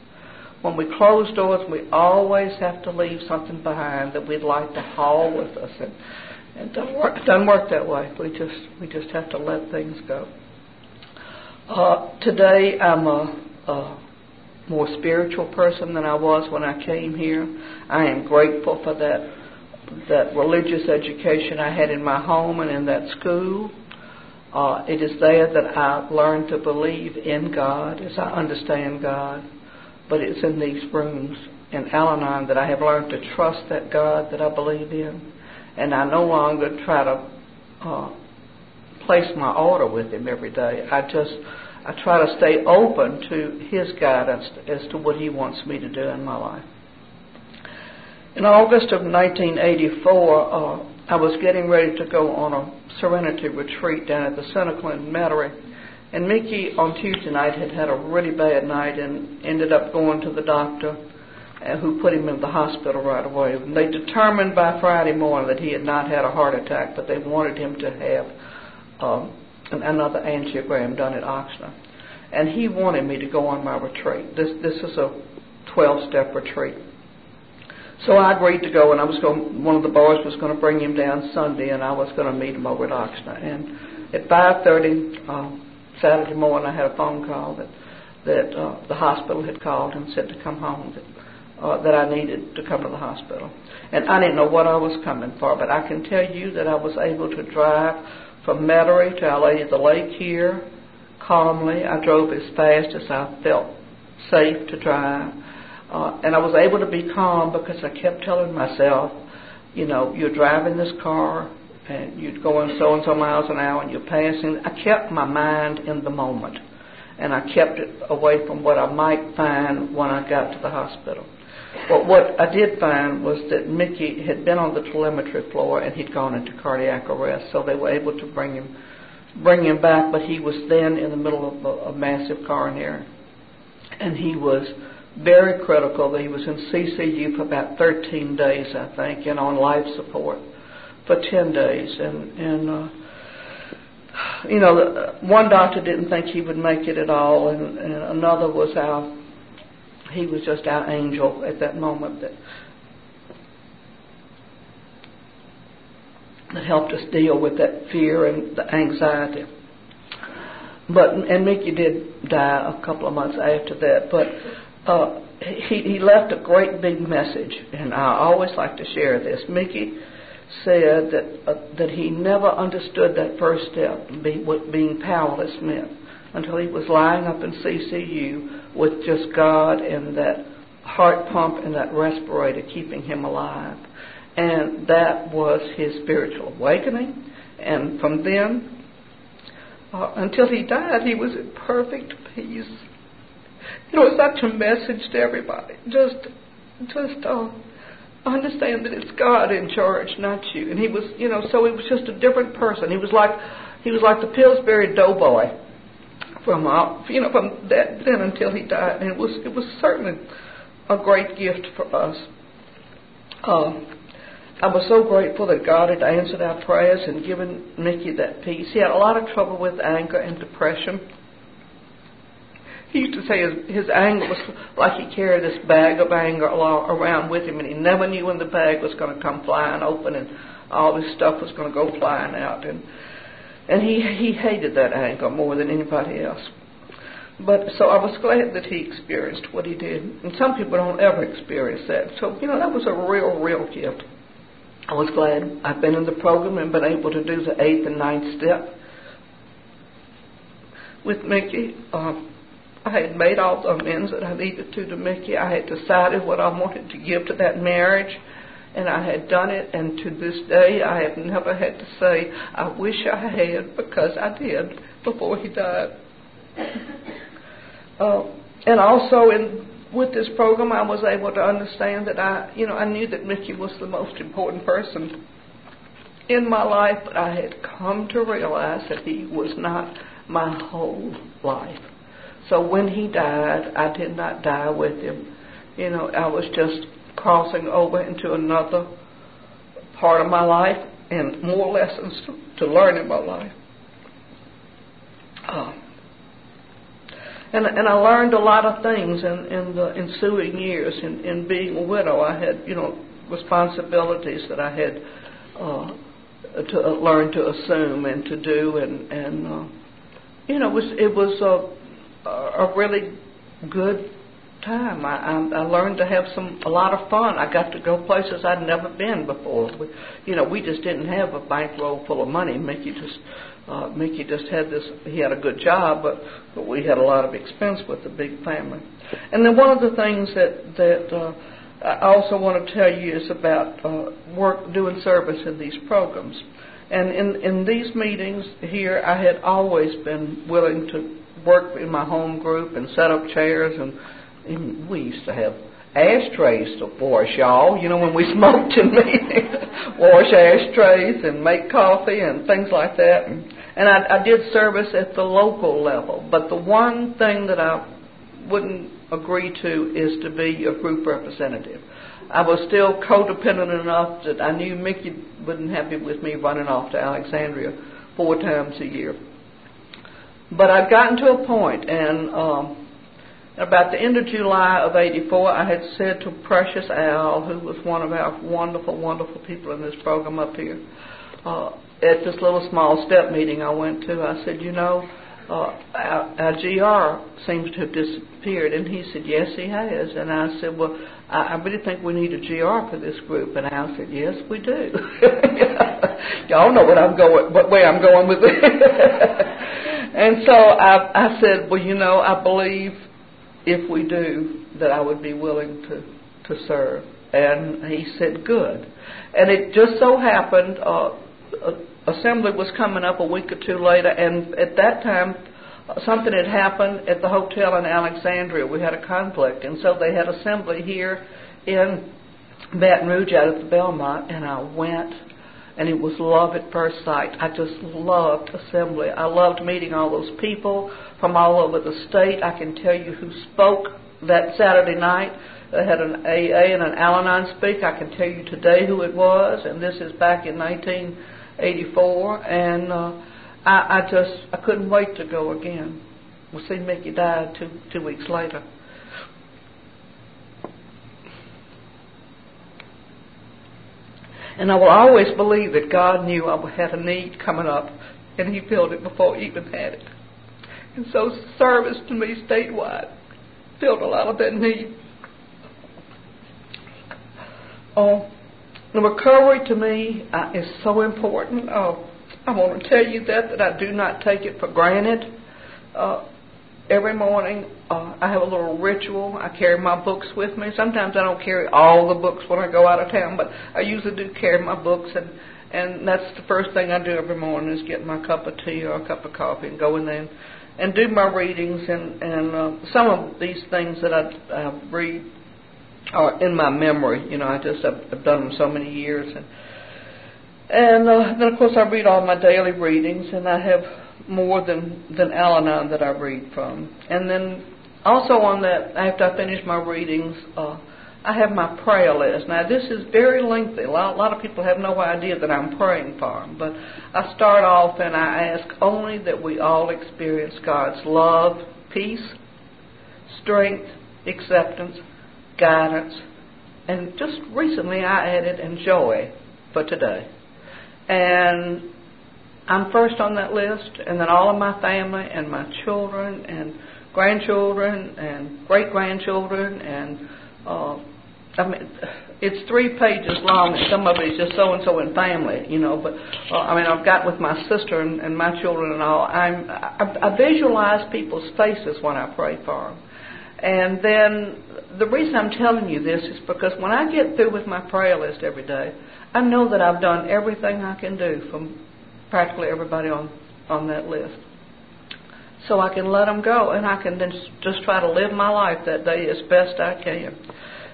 When we close doors, we always have to leave something behind that we'd like to haul with us, and, and it doesn't work, doesn't work that way. We just we just have to let things go. Uh, today, I'm a, a more spiritual person than I was when I came here. I am grateful for that that religious education I had in my home and in that school. Uh, it is there that I've learned to believe in God as I understand God. But it's in these rooms in Al Anon that I have learned to trust that God that I believe in. And I no longer try to uh, place my order with Him every day. I just I try to stay open to His guidance as to what He wants me to do in my life. In August of 1984, uh, I was getting ready to go on a serenity retreat down at the Cenacle in Metairie. And Mickey on Tuesday night had had a really bad night and ended up going to the doctor uh, who put him in the hospital right away. And they determined by Friday morning that he had not had a heart attack, but they wanted him to have um, another angiogram done at Ochsner. And he wanted me to go on my retreat. This this is a 12 step retreat. So I agreed to go, and I was going. One of the boys was going to bring him down Sunday, and I was going to meet him over at Ochsner. And at 5:30 uh, Saturday morning, I had a phone call that that uh, the hospital had called and said to come home. That, uh, that I needed to come to the hospital. And I didn't know what I was coming for, but I can tell you that I was able to drive from Metairie to LA, the lake here, calmly. I drove as fast as I felt safe to drive. Uh, and I was able to be calm because I kept telling myself, you know, you're driving this car and you're going so and so miles an hour and you're passing. I kept my mind in the moment and I kept it away from what I might find when I got to the hospital. But what I did find was that Mickey had been on the telemetry floor and he'd gone into cardiac arrest, so they were able to bring him bring him back. But he was then in the middle of a, a massive coronary, and he was very critical. He was in CCU for about 13 days, I think, and on life support for 10 days, and and. Uh, you know, one doctor didn't think he would make it at all, and, and another was our he was just our angel at that moment that that helped us deal with that fear and the anxiety. But and Mickey did die a couple of months after that. But uh, he he left a great big message, and I always like to share this. Mickey said that uh, that he never understood that first step, be, what being powerless meant, until he was lying up in CCU with just God and that heart pump and that respirator keeping him alive. And that was his spiritual awakening. And from then, uh, until he died, he was in perfect peace. You know, it's such a message to everybody. Just, just uh, understand that it's God in charge, not you. And he was, you know, so he was just a different person. He was like, he was like the Pillsbury Doughboy from uh, you know from that then until he died, and it was it was certainly a great gift for us. Uh, I was so grateful that God had answered our prayers and given Mickey that peace. He had a lot of trouble with anger and depression. He used to say his, his anger was like he carried this bag of anger around with him, and he never knew when the bag was going to come flying open and all this stuff was going to go flying out. And and he, he hated that anger more than anybody else. But so I was glad that he experienced what he did. And some people don't ever experience that. So, you know, that was a real, real gift. I was glad I've been in the program and been able to do the eighth and ninth step with Mickey. Um, I had made all the amends that I needed to to Mickey. I had decided what I wanted to give to that marriage and I had done it, and to this day I have never had to say, I wish I had, because I did before he died. uh, [coughs] and also in with this program, I was able to understand that I, you know, I knew that Mickey was the most important person in my life, but I had come to realize that he was not my whole life. So when he died, I did not die with him. You know, I was just crossing over into another part of my life and more lessons to, learn in my life. Uh, and and I learned a lot of things in, in the ensuing years. In, in being a widow, I had you know responsibilities that I had uh, to uh, learn to assume and to do, and and uh, you know it was it was a a really good time. I, I, learned to have some a lot of fun. I got to go places I'd never been before. We, you know, we just didn't have a bankroll full of money. Mickey just uh, Mickey just had this. He had a good job, but but we had a lot of expense with the big family. And then one of the things that that uh, I also want to tell you is about uh, work doing service in these programs. And in in these meetings here, I had always been willing to work in my home group and set up chairs and even we used to have ashtrays to wash, y'all. You know, when we [laughs] smoked in meetings, [laughs] wash ashtrays and make coffee and things like that. And, and I, I did service at the local level. But the one thing that I wouldn't agree to is to be a group representative. I was still codependent enough that I knew Mickey wouldn't have happy with me running off to Alexandria four times a year. But I'd gotten to a point, and um, about the end of July of 84, I had said to Precious Al, who was one of our wonderful, wonderful people in this program up here, uh, at this little small step meeting I went to, I said, you know, uh, our, our GR seems to have disappeared. And he said, yes, he has. And I said, well, I, I really think we need a GR for this group. And Al said, yes, we do. [laughs] Y'all know what I'm going, what way I'm going with it. [laughs] and so I, I said, well, you know, I believe if we do, that I would be willing to, to serve. And he said, good. And it just so happened, uh, assembly was coming up a week or two later, and at that time, something had happened at the hotel in Alexandria. We had a conflict, and so they had assembly here in Baton Rouge out at the Belmont, and I went and it was love at first sight. I just loved assembly. I loved meeting all those people from all over the state. I can tell you who spoke that Saturday night. They had an AA and an Al-Anon speak. I can tell you today who it was, and this is back in 1984. And uh, I, I just I couldn't wait to go again. Well, see, Mickey died two two weeks later. And I will always believe that God knew I had a need coming up, and He filled it before I even had it. And so, service to me statewide filled a lot of that need. Oh, the recovery to me uh, is so important. Oh, I want to tell you that that I do not take it for granted. Uh, every morning uh, I have a little ritual. I carry my books with me. Sometimes I don't carry all the books when I go out of town, but I usually do carry my books, and and that's the first thing I do every morning is get my cup of tea or a cup of coffee and go in there and, and do my readings. And and uh, some of these things that I, I read are in my memory. You know, I just I've, I've done them so many years, and and uh, then of course I read all my daily readings, and I have more than than Al-Anon that I read from. And then also on that, after I finish my readings, uh, I have my prayer list. Now this is very lengthy. A lot, a lot of people have no idea that I'm praying for them, but I start off and I ask only that we all experience God's love, peace, strength, acceptance, guidance, and just recently I added and joy for today. And I'm first on that list, and then all of my family and my children and grandchildren and great grandchildren and uh, I mean it's three pages long and some of it is just so and so in family, you know. But uh, I mean I've got with my sister and, and my children and all. I'm I, I visualize people's faces when I pray for them. And then the reason I'm telling you this is because when I get through with my prayer list every day, I know that I've done everything I can do from practically everybody on on that list. So I can let them go, and I can then just try to live my life that day as best I can.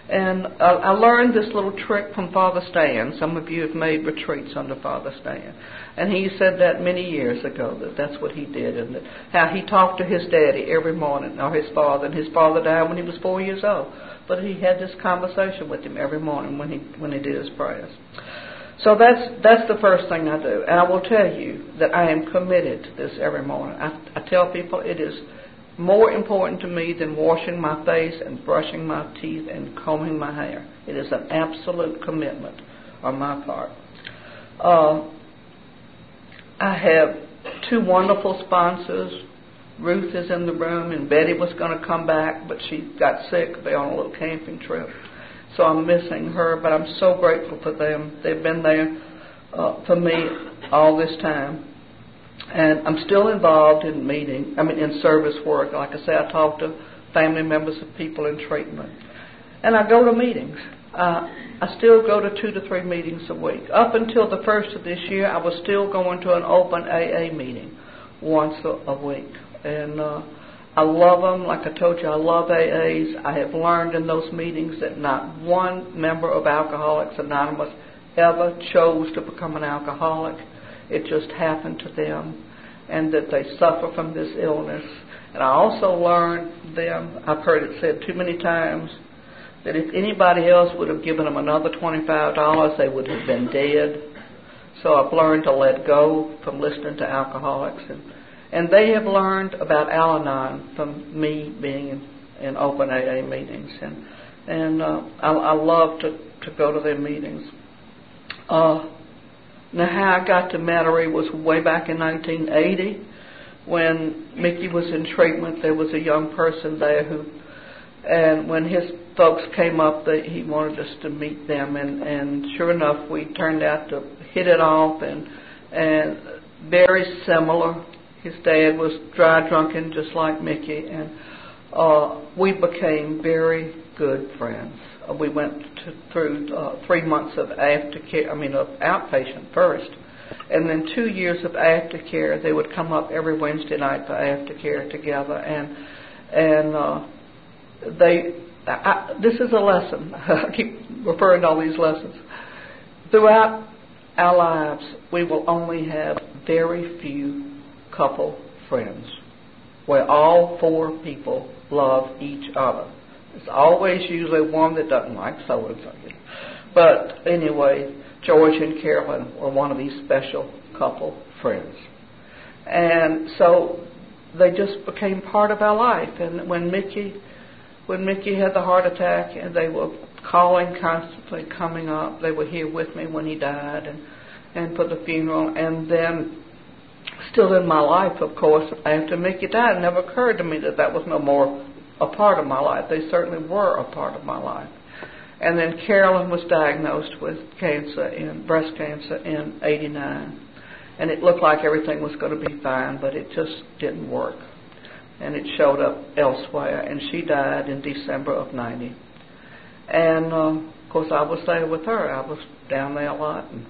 And I, I learned this little trick from Father Stan. Some of you have made retreats under Father Stan, and he said that many years ago that that's what he did, and that how he talked to his daddy every morning, or his father. And his father died when he was four years old, but he had this conversation with him every morning when he when he did his prayers. So that's that's the first thing I do, and I will tell you that I am committed to this every morning. I, I tell people it is more important to me than washing my face and brushing my teeth and combing my hair. It is an absolute commitment on my part. Uh, I have two wonderful sponsors, Ruth is in the room, and Betty was going to come back, but she got sick. They're on a little camping trip. So I'm missing her, but I'm so grateful for them. They've been there uh, for me all this time. And I'm still involved in meeting, I mean, in service work. Like I say, I talk to family members of people in treatment. And I go to meetings. Uh, I still go to two to three meetings a week. Up until the first of this year, I was still going to an open AA meeting once a, a week. And uh, I love them. Like I told you, I love AAs. I have learned in those meetings that not one member of Alcoholics Anonymous ever chose to become an alcoholic. It just happened to them, and that they suffer from this illness. And I also learned them, I've heard it said too many times, that if anybody else would have given them another $25, they would have been dead. So I've learned to let go from listening to alcoholics. And, and they have learned about Al Anon from me being in, in open AA meetings. And, and uh, I, I love to, to go to their meetings. Uh, now, how I got to Metairie was way back in 1980 when Mickey was in treatment. There was a young person there who, and when his folks came up, they, he wanted us to meet them, and and sure enough, we turned out to hit it off, and and very similar. His dad was dry drunken, just like Mickey, and uh, we became very good friends. Uh, we went to, through uh, three months of aftercare, I mean, of outpatient first, and then two years of aftercare. They would come up every Wednesday night for aftercare together, and and uh, they. I, this is a lesson. [laughs] I keep referring to all these lessons. Throughout our lives, we will only have very few couple friends where all four people love each other. It's always usually one that doesn't like so and so. But anyway, George and Carolyn were one of these special couple friends. And so they just became part of our life. And when Mickey when Mickey had the heart attack and they were calling constantly coming up, they were here with me when he died and and for the funeral and then still in my life of course after Mickey died it never occurred to me that that was no more a part of my life. They certainly were a part of my life. And then Carolyn was diagnosed with cancer in breast cancer in '89, and it looked like everything was going to be fine, but it just didn't work, and it showed up elsewhere. And she died in December of '90. And uh, of course, I was there with her. I was down there a lot, and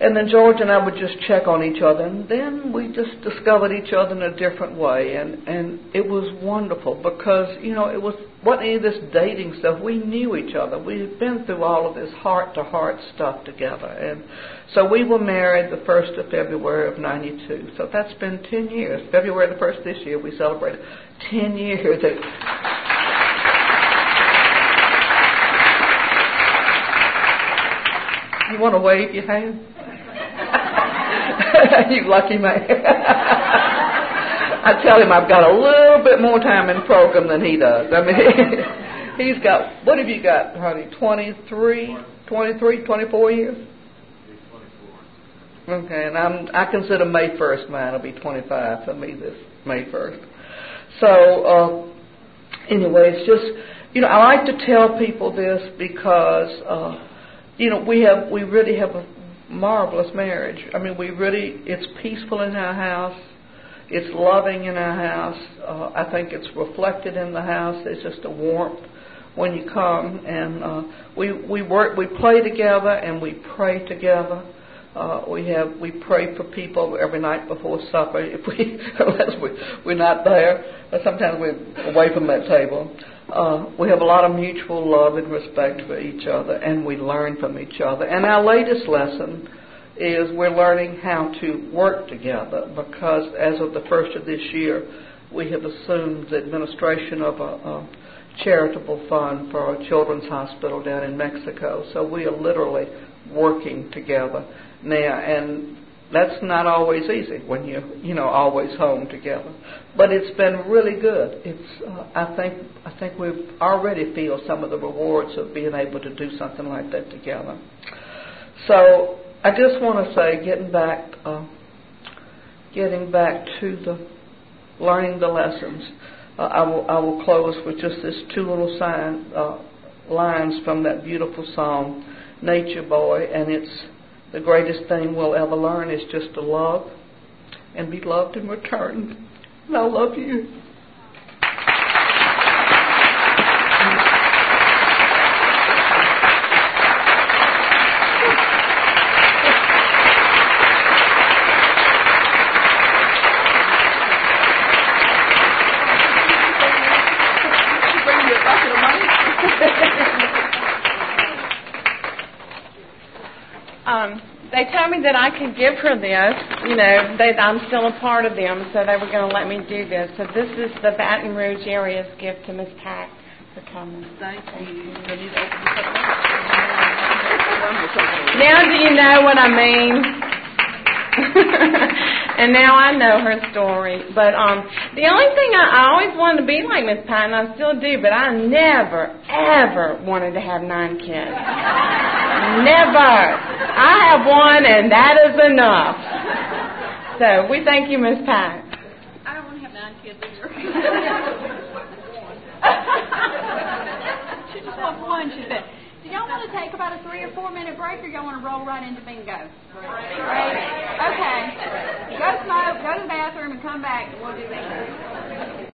and then George and I would just check on each other, and then we just discovered each other in a different way, and and it was wonderful because you know it was what any of this dating stuff. We knew each other. We had been through all of this heart to heart stuff together, and so we were married the first of February of '92. So that's been ten years. February the first this year we celebrated ten years. You want to wave your hand? [laughs] you lucky man. [laughs] I tell him I've got a little bit more time in program than he does. I mean, [laughs] he's got, what have you got, honey? 23, 23, 24 years? Okay, and I'm, I consider May 1st mine will be 25 for me this May 1st. So, uh, anyway, it's just, you know, I like to tell people this because, uh, you know, we have, we really have a marvelous marriage. I mean, we really, it's peaceful in our house. It's loving in our house. Uh, I think it's reflected in the house. It's just a warmth when you come, and uh, we we work, we play together, and we pray together. Uh, we have we pray for people every night before supper. [laughs] If we unless we we're not there, but sometimes we're away from that table. Uh, we have a lot of mutual love and respect for each other, and we learn from each other. And our latest lesson is we're learning how to work together because as of the first of this year, we have assumed the administration of a, a charitable fund for our children's hospital down in Mexico. So we are literally working together now, and that's not always easy when you you know always home together. But it's been really good. It's uh, I think I think we already feel some of the rewards of being able to do something like that together. So I just want to say, getting back uh, getting back to the learning the lessons. Uh, I, will, I will close with just this two little sign, uh, lines from that beautiful song, Nature Boy, and it's the greatest thing we'll ever learn is just to love and be loved in return. And I love you. They told me that I could give her this. You know, that I'm still a part of them, so they were going to let me do this. So this is the Baton Rouge area's gift to Miss Pat for coming. Thank you. Now do you know what I mean? [laughs] and now I know her story. But um, the only thing I, I always wanted to be like Miss Pat, and I still do, but I never, ever wanted to have nine kids. never. I have one, and that is enough. So we thank you, Miss Pat. I don't want to have nine kids either. [laughs] she just wants one, she said. [laughs] Y'all want to take about a three or four minute break, or y'all want to roll right into bingo? Break. Okay. Go smoke, go to the bathroom, and come back, and we'll do bingo.